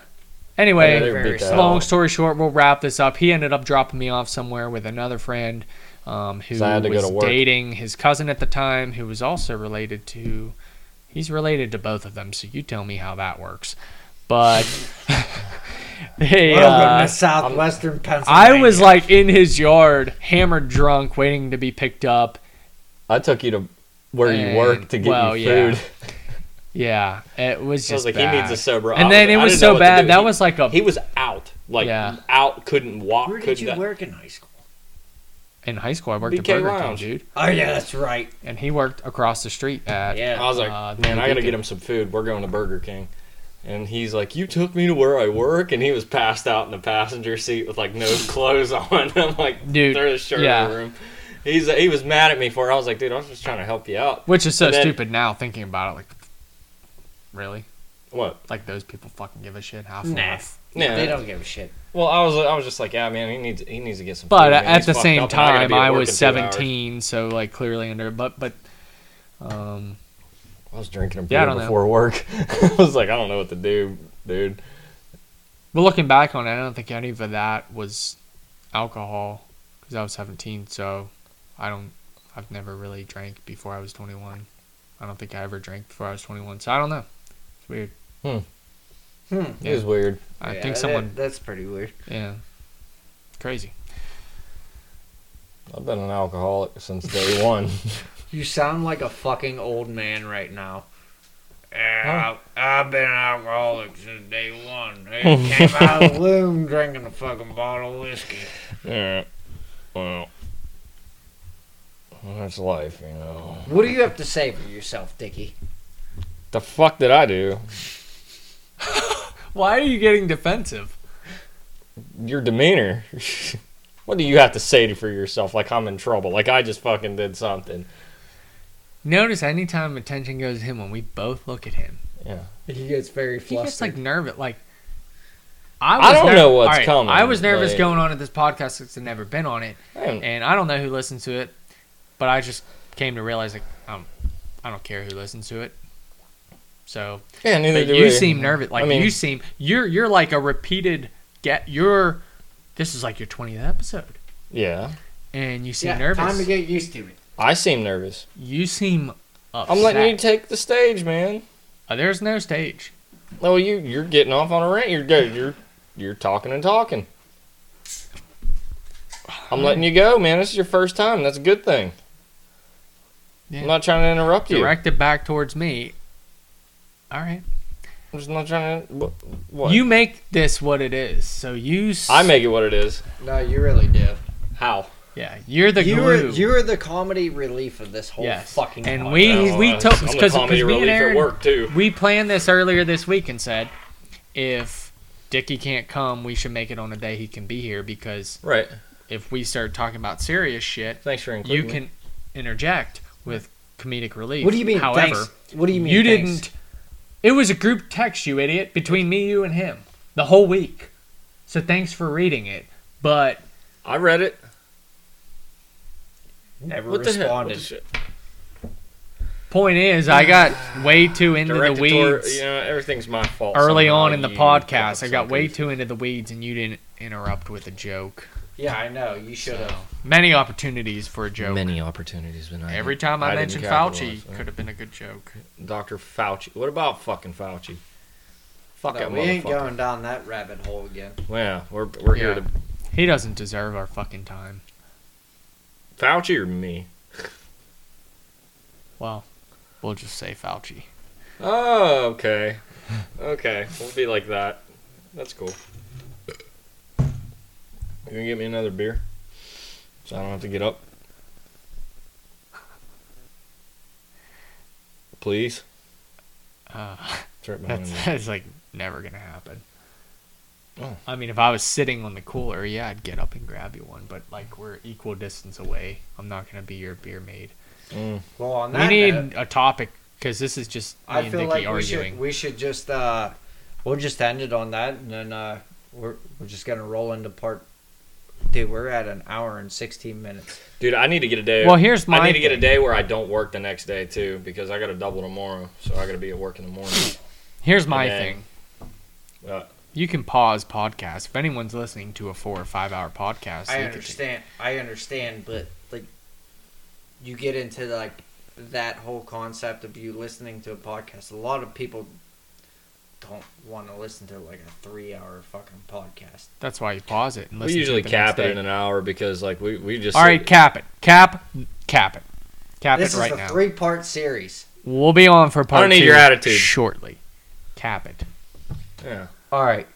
Anyway, Yeah, they Very beat that slow. long story short, we'll wrap this up. He ended up dropping me off somewhere with another friend um, who So I had to go was dating his cousin at the time, who was also related to. He's related to both of them, so you tell me how that works. But [LAUGHS] they, Welcome uh, to southwestern Pennsylvania. I was like in his yard, hammered drunk, waiting to be picked up. I took you to where you work to get well, you yeah. food. Yeah, it was I was just like, bad. he needs a sober. And then it was so know what to bad. That He- was like a He was out, like Yeah. out, couldn't walk. Where did couldn't you that- work in high school? in high school. I worked at Burger Lounge. King, dude, Oh yeah, that's right. and he worked across the street at. Yeah. I was like, Uh, man, I gotta Beacon. get him some food. We're going to Burger King. And he's like, you took me to where I work, and he was passed out in the passenger seat with like no [LAUGHS] clothes on. [LAUGHS] I'm like, Dude, throw his shirt yeah. over him. He's he was mad at me for. it. I was like, dude, I was just trying to help you out. Which is so then- stupid now, thinking about it. Like, really? What? Like those people fucking give a shit half Nah. off. Yeah. They don't give a shit. Well, I was I was just like, yeah, man, he needs he needs to get some. But food, man. at the same up, and I time, I was in two hours. 17, so like clearly under. But but, um, I was drinking a I beer don't know. before work. [LAUGHS] I was like, I don't know what to do, dude. but looking back on it, I don't think any of that was alcohol because I was 17. So I don't. I've never really drank before I was 21. I don't think I ever drank before I was 21. So I don't know. It's weird. Hmm. It was weird. I Yeah, think that- someone. that's pretty weird. Yeah. Crazy. I've been an alcoholic since day [LAUGHS] one. You sound like a fucking old man right now. Yeah, I- I've been an alcoholic since day one. [LAUGHS] I came out of the womb drinking a fucking bottle of whiskey. yeah. Well, that's life, you know. What do you have to say for yourself, Dickie? The fuck did I do? [LAUGHS] Why are you getting defensive? Your demeanor. [LAUGHS] what do you have to say for yourself? Like I'm in trouble. Like I just fucking did something. Notice anytime attention goes to him when we both look at him, Yeah. He gets very flustered. he gets like nervous. Like I don't know what's Alright, coming, I was nervous like- going on at this podcast because I've never been on it, Man, and I don't know who listens to it, but I just came to realize like um, I don't care who listens to it. So, yeah, neither but do you we. seem nervous. Like I mean, you seem you're you're like a repeated get. You're this is like your twentieth episode, yeah. and you seem yeah, nervous. time to get used to it. I seem nervous. you seem. Upset. I'm letting you take the stage, man. Uh, there's no stage. No, you you're getting off on a rant. You're good. You're you're talking and talking. I'm letting you go, man. This is your first time. That's a good thing. Yeah. I'm not trying to interrupt you. Directed back towards me. All right. I'm just not trying to. What? what? You make this what it is. So you. s- I make it what it is. No, you really do. How? Yeah, you're the You glue. were you were the comedy relief of this whole Yes. fucking. And podcast. we- Well, we took- because- because me and Aaron- work too. we planned this earlier this week and said if Dickie can't come, we should make it on a day he can be here because Right. if we start talking about serious shit, Thanks for including you me. can interject with comedic relief. What do you mean? However, thanks? What do you mean? you thanks? didn't. It was a group text, you idiot, between me, you, and him the whole week. So thanks for reading it. But I read it. Never What the hell? What responded. the shit? point is, I got way too into the Director- weeds You know, everything's my fault. early somehow, on in the you podcast. I got way too into the weeds, and you didn't interrupt with a joke. Yeah, I know. You should have. So, many opportunities for a joke. Many opportunities, but I Every time I, didn't mentioned Fauci, could have been a good joke. Dr. Fauci. What about fucking Fauci? Fuck No, that we ain't motherfucker. going down that rabbit hole again. Yeah, we're we're here Yeah. to He doesn't deserve our fucking time. Fauci or me. Well, we'll just say Fauci. Oh, okay, okay. We'll be like that. That's cool. You gonna get me another beer, so I don't have to get up. Please. Uh, It's right that's, me. that's like never gonna happen. Oh. I mean, if I was sitting on the cooler, yeah, I'd get up and grab you one. But like we're equal distance away. I'm not gonna be your beer maid. Mm. Well, on that We need note, a topic because this is just me I and feel like we arguing. should we should just uh, we'll just end it on that, and then uh, we're we're just gonna roll into part. Dude, we're at an hour and sixteen minutes. Dude, I need to get a day. Well, here's my I need to get a day where I don't work the next day too, because I got a double tomorrow, so I got to be at work in the morning. Here's my Okay. thing. Uh, You can pause podcast if anyone's listening to a four or five hour podcast. I you could- understand. I understand, but like, you get into like that whole concept of you listening to a podcast. A lot of people don't want to listen to like a three-hour fucking podcast. That's why you pause it. And we listen to usually it cap it day. in an hour because like we we just All right, cap it. Cap, cap it. Cap it. this it is right a three-part series. We'll be on for part don't need two your attitude. shortly. Cap it. yeah. All right,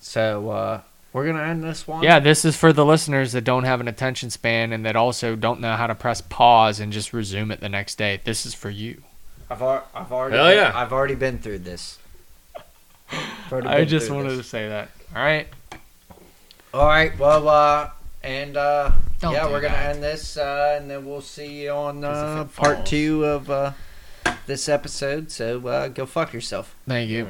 so uh, we're gonna end this one. Yeah, this is for the listeners that don't have an attention span and that also don't know how to press pause and just resume it the next day. This is for you. I've, al- I've already. Hell yeah. I've already been through this. I've already I been just wanted this. to say that. All right. All right. Well, uh, and uh, Don't yeah, we're gonna end this, uh, and then we'll see you on uh, part falls. two of uh, this episode. So uh, go fuck yourself. Thank you.